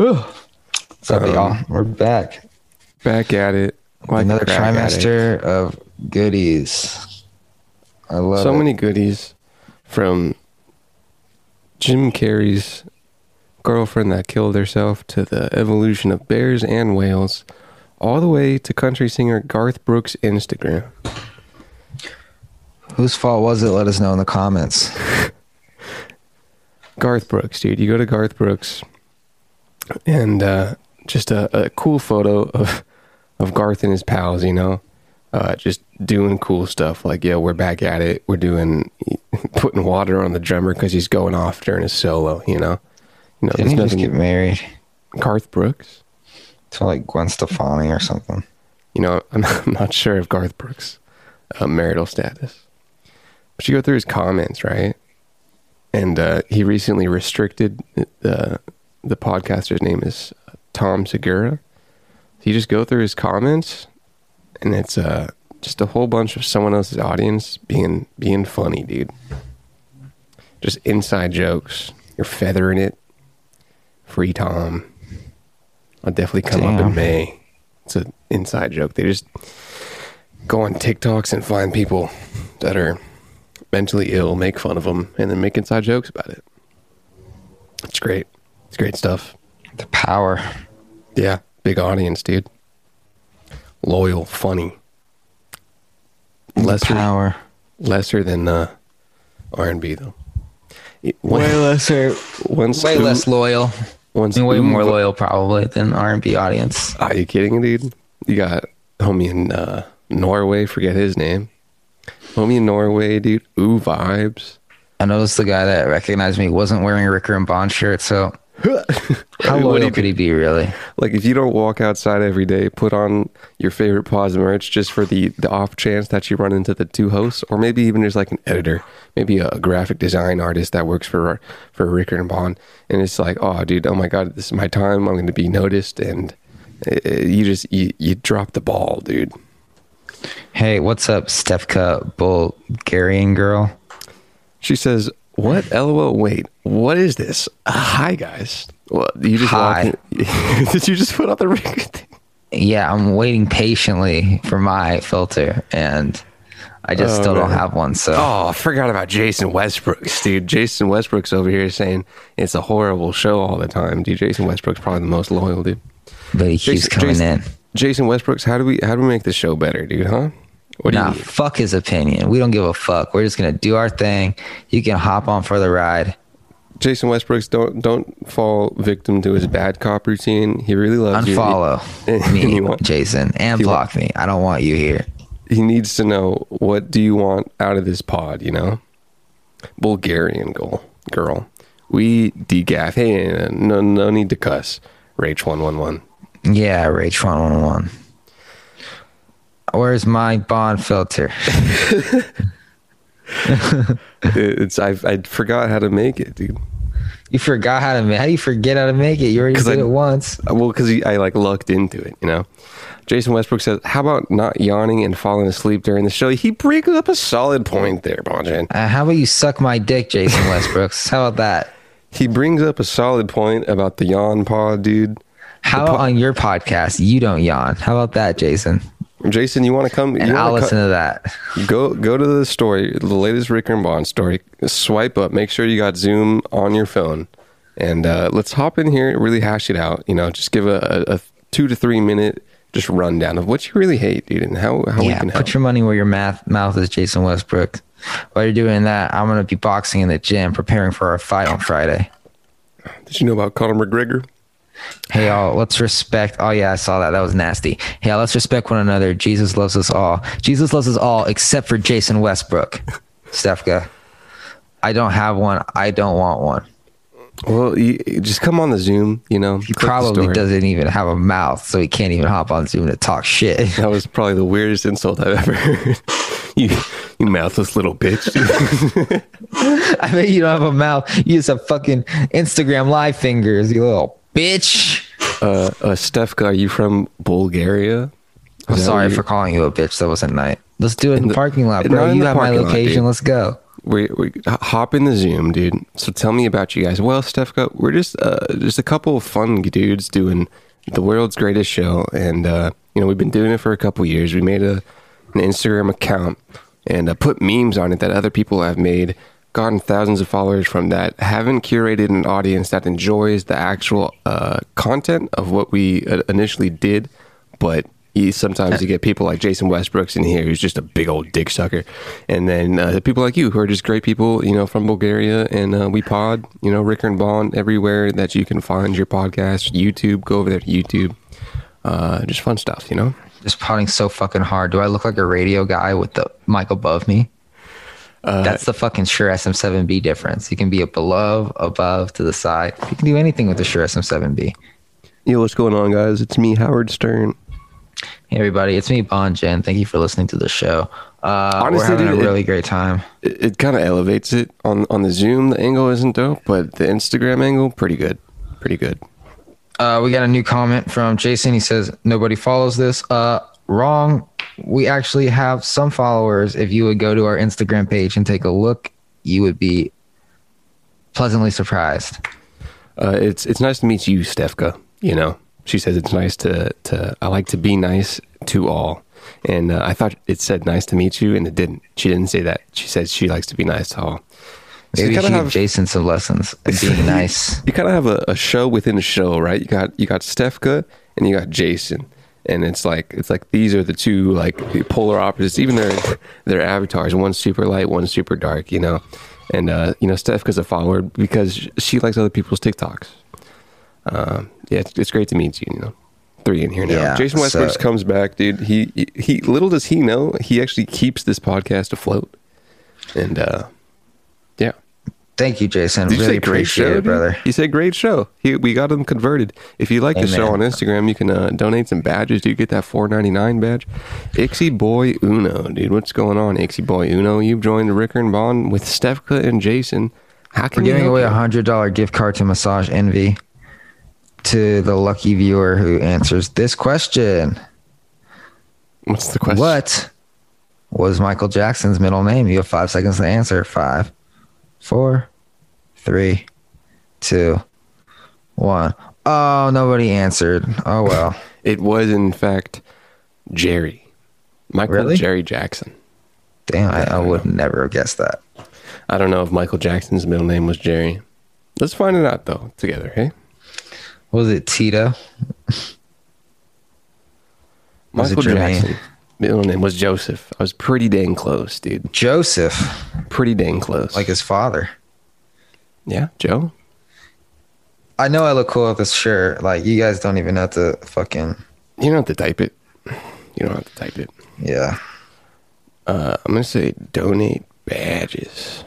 What's up, Um, y'all? We're back. Back at it. Like Another trimester of goodies. I love so it. many goodies from Jim Carrey's girlfriend that killed herself to the evolution of bears and whales, all the way to country singer Garth Brooks' Instagram. Whose fault was it? Let us know in the comments. Garth Brooks, dude. You go to Garth Brooks and uh, just a, a cool photo of of Garth and his pals, you know, uh, just doing cool stuff. Like, yeah, we're back at it. We're doing putting water on the drummer because he's going off during his solo, you know. You know, Didn't he there's just get married Garth Brooks. to like Gwen Stefani or something? You know, I'm, I'm not sure of Garth Brooks' uh, marital status. But you go through his comments, right? And uh, he recently restricted uh, the podcaster's name is Tom Segura. So you just go through his comments, and it's uh, just a whole bunch of someone else's audience being being funny, dude. Just inside jokes. You're feathering it. Free Tom. I'll definitely come up in May. It's an inside joke. They just go on TikToks and find people that are mentally ill, make fun of them, and then make inside jokes about it. It's great. It's great stuff. The power. Yeah, big audience, dude. Loyal, funny. Lesser, Power. lesser than uh, R and B though. It- Way lesser. Once Way less loyal. Once And way more loyal probably than R&B audience. Are you kidding, dude? You got homie in uh, Norway. Forget his name. Homie in Norway, dude. Ooh, vibes. I noticed the guy that recognized me wasn't wearing a Ricker and Bond shirt, so how What do loyal you could he be really? Like if you don't walk outside every day, put on your favorite pause merch just for the the off chance that you run into the two hosts, or maybe even just like an editor, maybe a graphic design artist that works for for Ricker and Bond, and it's like, oh, dude, oh my god, this is my time. I'm going to be noticed, and uh, you just you you drop the ball, dude. Hey, what's up, Stefka Bulgarian girl? She says, "What? LOL. Wait, what is this? Uh, hi, guys. What? You just Hi. Did you just put on the thing? Yeah, I'm waiting patiently for my filter, and I just Oh, still don't have one. So Oh, I forgot about Jason Westbrooks, dude. Jason Westbrooks over here saying it's a horrible show all the time. Dude, Jason Westbrook's probably the most loyal, dude. but he keeps Jason- coming Jason- in. Jason Westbrooks, how do we how do we make the show better, dude? Huh? What do Nah, fuck his opinion. We don't give a fuck. We're just gonna do our thing. You can hop on for the ride. Jason Westbrooks, don't don't fall victim to his bad cop routine. He really loves Unfollow you. He, me, he, want- Jason, and block me. I don't want you here. he needs to know what do you want out of this pod, you know? Bulgarian girl, girl. We degaff. Hey, no no need to cuss. Rage one one one. Yeah, Rage one one one. Where's my bond filter? It's I I forgot how to make it, dude. You forgot how to make. How do you forget how to make it? You already did I- it once. Well, because I like lucked into it, you know. Jason Westbrook says, "How about not yawning and falling asleep during the show?" He brings up a solid point there, Bonjan. Uh, how about you suck my dick, Jason Westbrooks? how about that? He brings up a solid point about the yawn pod, dude. How po- on your podcast you don't yawn? How about that, Jason? Jason, you want to come? And I'll listen co- to that. Go go to the story, the latest Rick and Bond story. Swipe up. Make sure you got Zoom on your phone, and uh, let's hop in here, and really hash it out. You know, just give a, a, a two to three minute just rundown of what you really hate, dude, and how how we can help. put your money where your math, mouth is, Jason Westbrook. While you're doing that, I'm gonna be boxing in the gym, preparing for our fight on Friday. Did you know about Conor McGregor? Hey y'all, let's respect. Oh yeah, I saw that. That was nasty. Hey, y'all, let's respect one another. Jesus loves us all. Jesus loves us all except for Jason Westbrook. Stefka, I don't have one. I don't want one. Well, you, you just come on the Zoom. You know, He probably doesn't even have a mouth, so he can't even hop on Zoom to talk shit. That was probably the weirdest insult I've ever heard. you, you mouthless little bitch. I mean, you don't have a mouth. You just have fucking Instagram live fingers, you little bitch. uh, uh, Stefka, are you from Bulgaria? I'm sorry you- for calling you a bitch. That wasn't night. Let's do it in, In the the- parking lot, bro. You the got my parking lot, location. Let's go. we we hop in the Zoom, dude. So tell me about you guys. Well, Stefka, we're just uh, just a couple of fun dudes doing the world's greatest show, and uh, you know we've been doing it for a couple years. We made a an Instagram account and uh, put memes on it that other people have made, gotten thousands of followers from that. Haven't curated an audience that enjoys the actual uh, content of what we uh, initially did, but you, sometimes you get people like Jason Westbrooks in here, who's just a big old dick sucker, and then uh, people like you who are just great people, you know, from Bulgaria, and uh, we pod, you know, Ricker and Bond everywhere that you can find your podcast, YouTube. Go over there to YouTube. Uh, just fun stuff, you know. Just potting so fucking hard. Do I look like a radio guy with the mic above me? Uh, That's the fucking Shure SM7B difference. You can be a below, above, to the side. You can do anything with the Shure SM7B. Yo, what's going on, guys? It's me, Howard Stern. Hey everybody, it's me, Bon Jen. Thank you for listening to the show. Uh, Honestly, we're having dude, a it- really great time. It, it kind of elevates it on on the Zoom. The angle isn't dope, but the Instagram angle, pretty good, pretty good. Uh, we got a new comment from Jason. He says nobody follows this. Uh, wrong. We actually have some followers. If you would go to our Instagram page and take a look, you would be pleasantly surprised. Uh, it's it's nice to meet you, Stefka. You know, she says it's nice to to. I like to be nice to all, and uh, I thought it said nice to meet you, and it didn't. She didn't say that. She says she likes to be nice to all. Maybe you you kind should of give have Jason some lessons and being nice. you kind of have a, a show within a show, right? You got you got Stefka and you got Jason, and it's like it's like these are the two like the polar opposites. Even their their avatars, one's super light, one's super dark. You know, and uh, you know Stefka's a follower because she likes other people's TikToks. Um, yeah, it's, it's great to meet you. You know, three in here now. Yeah, Jason Westbrook so- comes back, dude. He, he he little does he know he actually keeps this podcast afloat, and uh, yeah. Thank you, Jason. Did you really great appreciate show, it, brother. You said great show. He, we got him converted. If you like the show on Instagram, you can uh, donate some badges. Do you get that four ninety nine badge? Ixie Boy Uno, dude. What's going on, Ixie Boy Uno? You've joined Ricker and Bond with Stefka and Jason. How We're can we giving away a hundred dollar gift card to Massage Envy to the lucky viewer who answers this question. What's the question? What was Michael Jackson's middle name? You have five seconds to answer. Five, four, three, two, one. Oh, nobody answered. Oh well. It was in fact Jerry, Michael Really? Jerry Jackson. Damn, I, I would never have guessed that. I don't know if Michael Jackson's middle name was Jerry. Let's find it out though together. Hey, Was it Tito? It Michael Jermaine? Jackson. Middle name was Joseph. I was pretty dang close, dude. Joseph, Pretty dang close. like his father. Yeah, Joe. I know I look cool with this shirt. Like you guys don't even have to fucking You don't have to type it. You don't have to type it. yeah. Uh, I'm gonna say donate badges.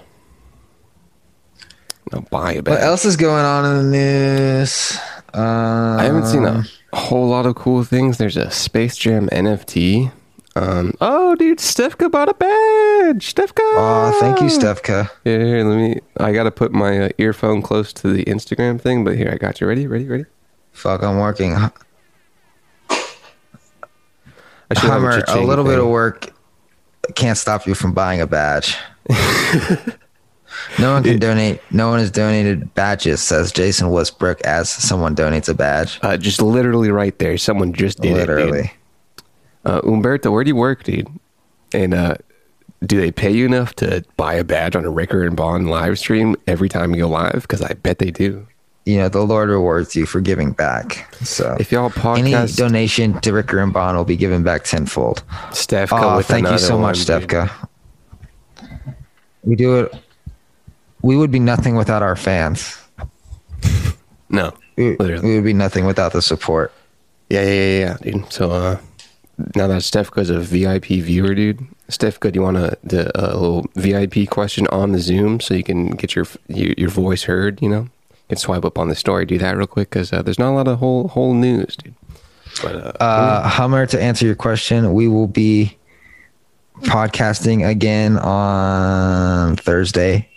No, buy a badge. What else is going on in the news? Um, I haven't seen a whole lot of cool things. There's a Space Jam NFT. Um, oh, dude, Stefka bought a badge. Stefka. Oh, thank you, Stefka. Here, here, let me. I gotta put my uh, earphone close to the Instagram thing, but here, I got you. Ready? Ready? Ready? Fuck, I'm working. I should have Hummer, a cha-ching little bit of work can't stop you from buying a badge. no one can donate. No one has donated badges, says Jason Westbrook, as someone donates a badge. Uh, just literally right there. Someone just did it. Literally. Uh, Umberto, where do you work, dude? And uh, do they pay you enough to buy a badge on a Ricker and Bond live stream every time you go live? Because I bet they do. you know the Lord rewards you for giving back. So If y'all podcast, any donation to Ricker and Bond will be given back tenfold. Stefka Oh, thank you so much, one, dude. Stefka. We do it. We would be nothing without our fans. No. We, Literally. we would be nothing without the support. Yeah, yeah, yeah, yeah, dude. So uh, now that Stefka's a VIP viewer, dude. Stefka, do you want a, the, a little VIP question on the Zoom so you can get your your, your voice heard? You know, you can swipe up on the story. Do that real quick because uh, there's not a lot of whole whole news, dude. But uh, Uh, Hummer, to answer your question, we will be podcasting again on Thursday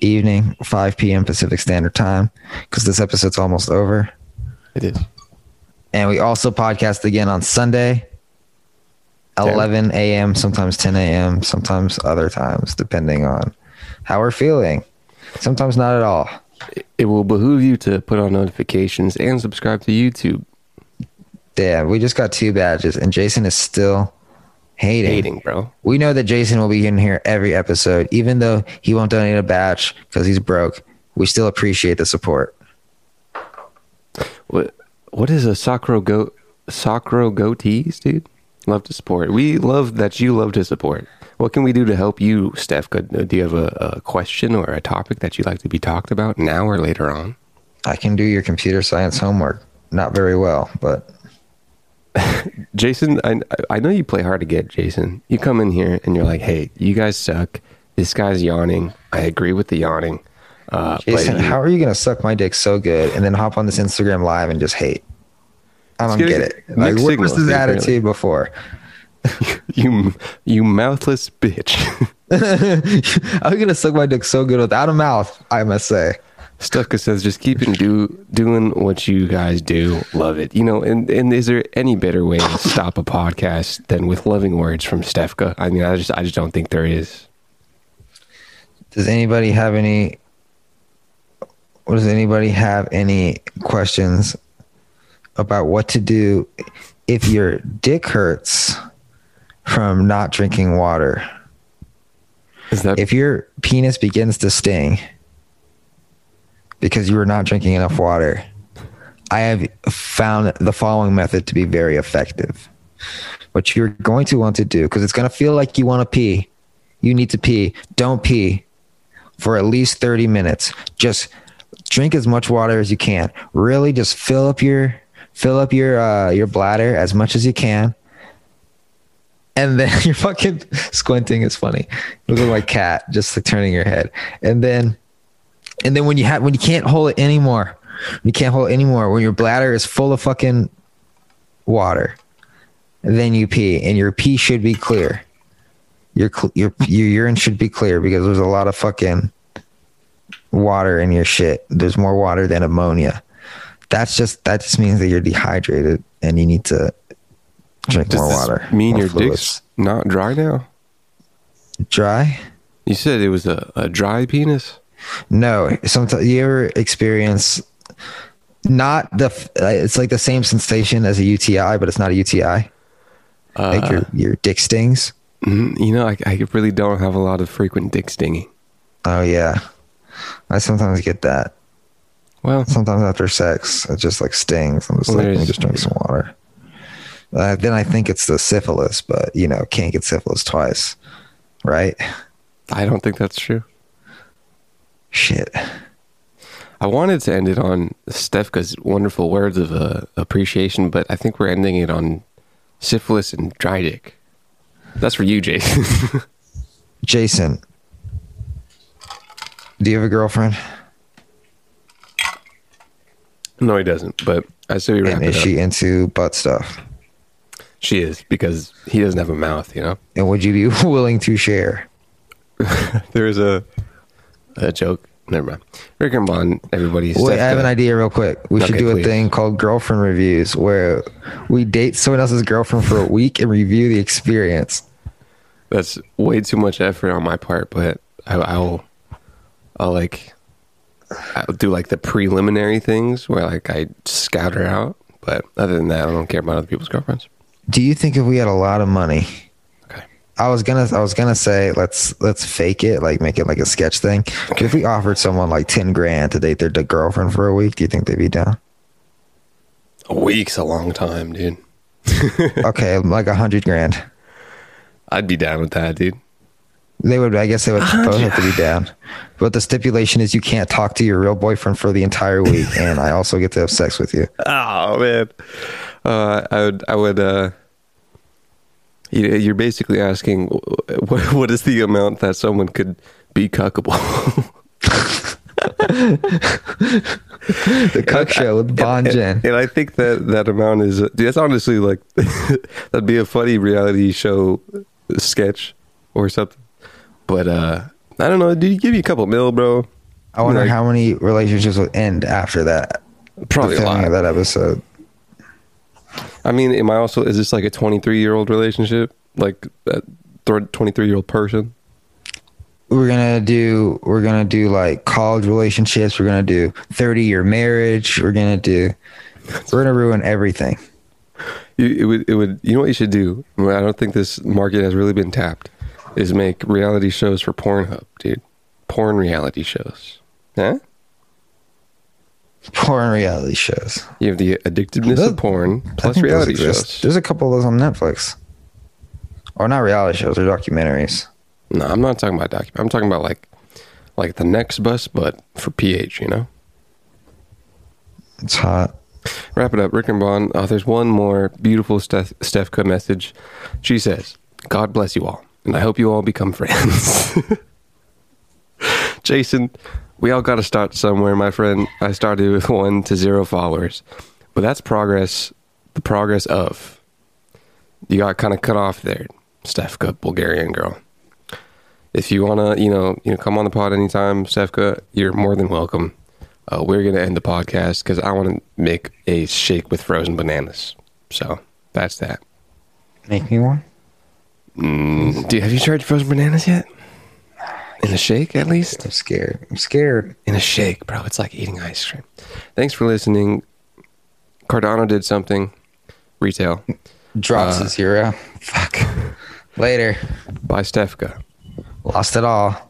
evening, 5 p.m. Pacific Standard Time, because this episode's almost over. it is. And we also podcast again on Sunday, 11 a.m., sometimes 10 a.m., sometimes other times, depending on how we're feeling. Sometimes not at all. It will behoove you to put on notifications and subscribe to YouTube. Damn, we just got two badges, and Jason is still hating. Hating, bro. We know that Jason will be in here every episode, even though he won't donate a badge because he's broke. We still appreciate the support. What what is a Sakro go Sakro goatees, dude? Love to support. We love that you love to support. What can we do to help you, Steph? Could, uh, do you have a, a question or a topic that you'd like to be talked about now or later on? I can do your computer science homework. Not very well, but Jason, I I know you play hard to get, Jason. You come in here and you're like, "Hey, you guys suck. This guy's yawning. I agree with the yawning." Uh, Jason, you- how are you going to suck my dick so good and then hop on this Instagram live and just hate? I don't get it. Like, what was his attitude before? you you mouthless bitch. I'm going to suck my dick so good without a mouth, I must say. Stucka says, just keep and do doing what you guys do. Love it. You know, and, and is there any better way to stop a podcast than with loving words from Stefka? I mean, I just I just don't think there is. Does anybody have any? Does anybody have any questions about what to do if your dick hurts from not drinking water? Is that If your penis begins to sting because you were not drinking enough water, I have found the following method to be very effective. What you're going to want to do, because it's going to feel like you want to pee, you need to pee. Don't pee for at least 30 minutes. Just drink as much water as you can. Really just fill up your fill up your uh your bladder as much as you can. And then you're fucking squinting It's funny. Look like cat just like turning your head. And then and then when you have when you can't hold it anymore, you can't hold it anymore, when your bladder is full of fucking water, then you pee and your pee should be clear your your your urine should be clear because there's a lot of fucking water in your shit. There's more water than ammonia. That's just that just means that you're dehydrated and you need to drink does more this water. mean more your fluids. dick's not dry now? dry? You said it was a, a dry penis. No. Sometimes you ever experience not the uh, it's like the same sensation as a UTI, but it's not a UTI. Uh, like your your dick stings. mm, you know, I, I really don't have a lot of frequent dick stinging. Oh yeah, I sometimes get that. Well, sometimes after sex, it just like stings. I'm just Well, like, let me just drink some water. Uh, then I think it's the syphilis, but you know, can't get syphilis twice, right? I don't think that's true. Shit. I wanted to end it on Stefka's wonderful words of uh, appreciation, but I think we're ending it on syphilis and dry dick. That's for you, Jason. Jason, do you have a girlfriend? No, he doesn't. But I say we wrap And it is up. she into butt stuff? She is because he doesn't have a mouth. You know, And would you be willing to share? there's a a joke. Never mind. Rick and Bond, everybody. Wait, I have an uh, idea real quick. We should Okay, do a please. thing called girlfriend reviews where we date someone else's girlfriend for a week and review the experience. That's way too much effort on my part, but I, I'll, I'll like, I'll do like the preliminary things where like I scout her out. But other than that, I don't care about other people's girlfriends. Do you think if we had a lot of money Okay. I was gonna I was gonna say let's let's fake it, like make it like a sketch thing. If we offered someone like ten grand to date their girlfriend for a week, do you think they'd be down? A week's a long time, dude. Okay, like a hundred grand. I'd be down with that, dude. They would I guess they would both have to be down. But the stipulation is you can't talk to your real boyfriend for the entire week and I also get to have sex with you. Oh man, uh, I would, I would. Uh, you- you're basically asking what, what is the amount that someone could be cuckable? The Cuck Show with Bon and, Jen. and I think that that amount is that's honestly like that'd be a funny reality show sketch or something. But uh I don't know, dude. Give you a couple mil, bro. I wonder Like- how many relationships would end after that. Probably the a lot. of that episode. I mean, am I also is this like a 23 year old relationship, like that 23 year old person? We're gonna do we're gonna do like college relationships, we're gonna do thirty year marriage, we're gonna do we're gonna ruin everything. You, it would, it would. You know what you should do? I don't think this market has really been tapped. Is make reality shows for Pornhub, dude. Porn reality shows. Huh? Porn reality shows. You have the addictiveness Those- of porn plus reality shows. There's a couple of those on Netflix. Or not reality shows, they're documentaries. No, I'm not talking about document. I'm talking about like, like the next bus, but for PH. You know. It's hot. Wrap it up, Rick and Bond. Uh, there's one more beautiful Steph Stefka message. She says, "God bless you all, and I hope you all become friends." Jason, we all got to start somewhere, my friend. I started with one to zero followers, but that's progress. The progress of you got kind of cut off there, Stefka, Bulgarian girl. If you wanna, you know, you know, come on the pod anytime, Stefka, you're more than welcome. Uh, we're gonna end the podcast because I want to make a shake with frozen bananas. So that's that. Make me one? Mm, dude, have you tried frozen bananas yet? In a shake, at least. I'm scared. I'm scared. In a shake, bro. It's like eating ice cream. Thanks for listening. Cardano did something. Retail. Drops Uh, a zero. Fuck. Later. Bye Stefka. Lost it all.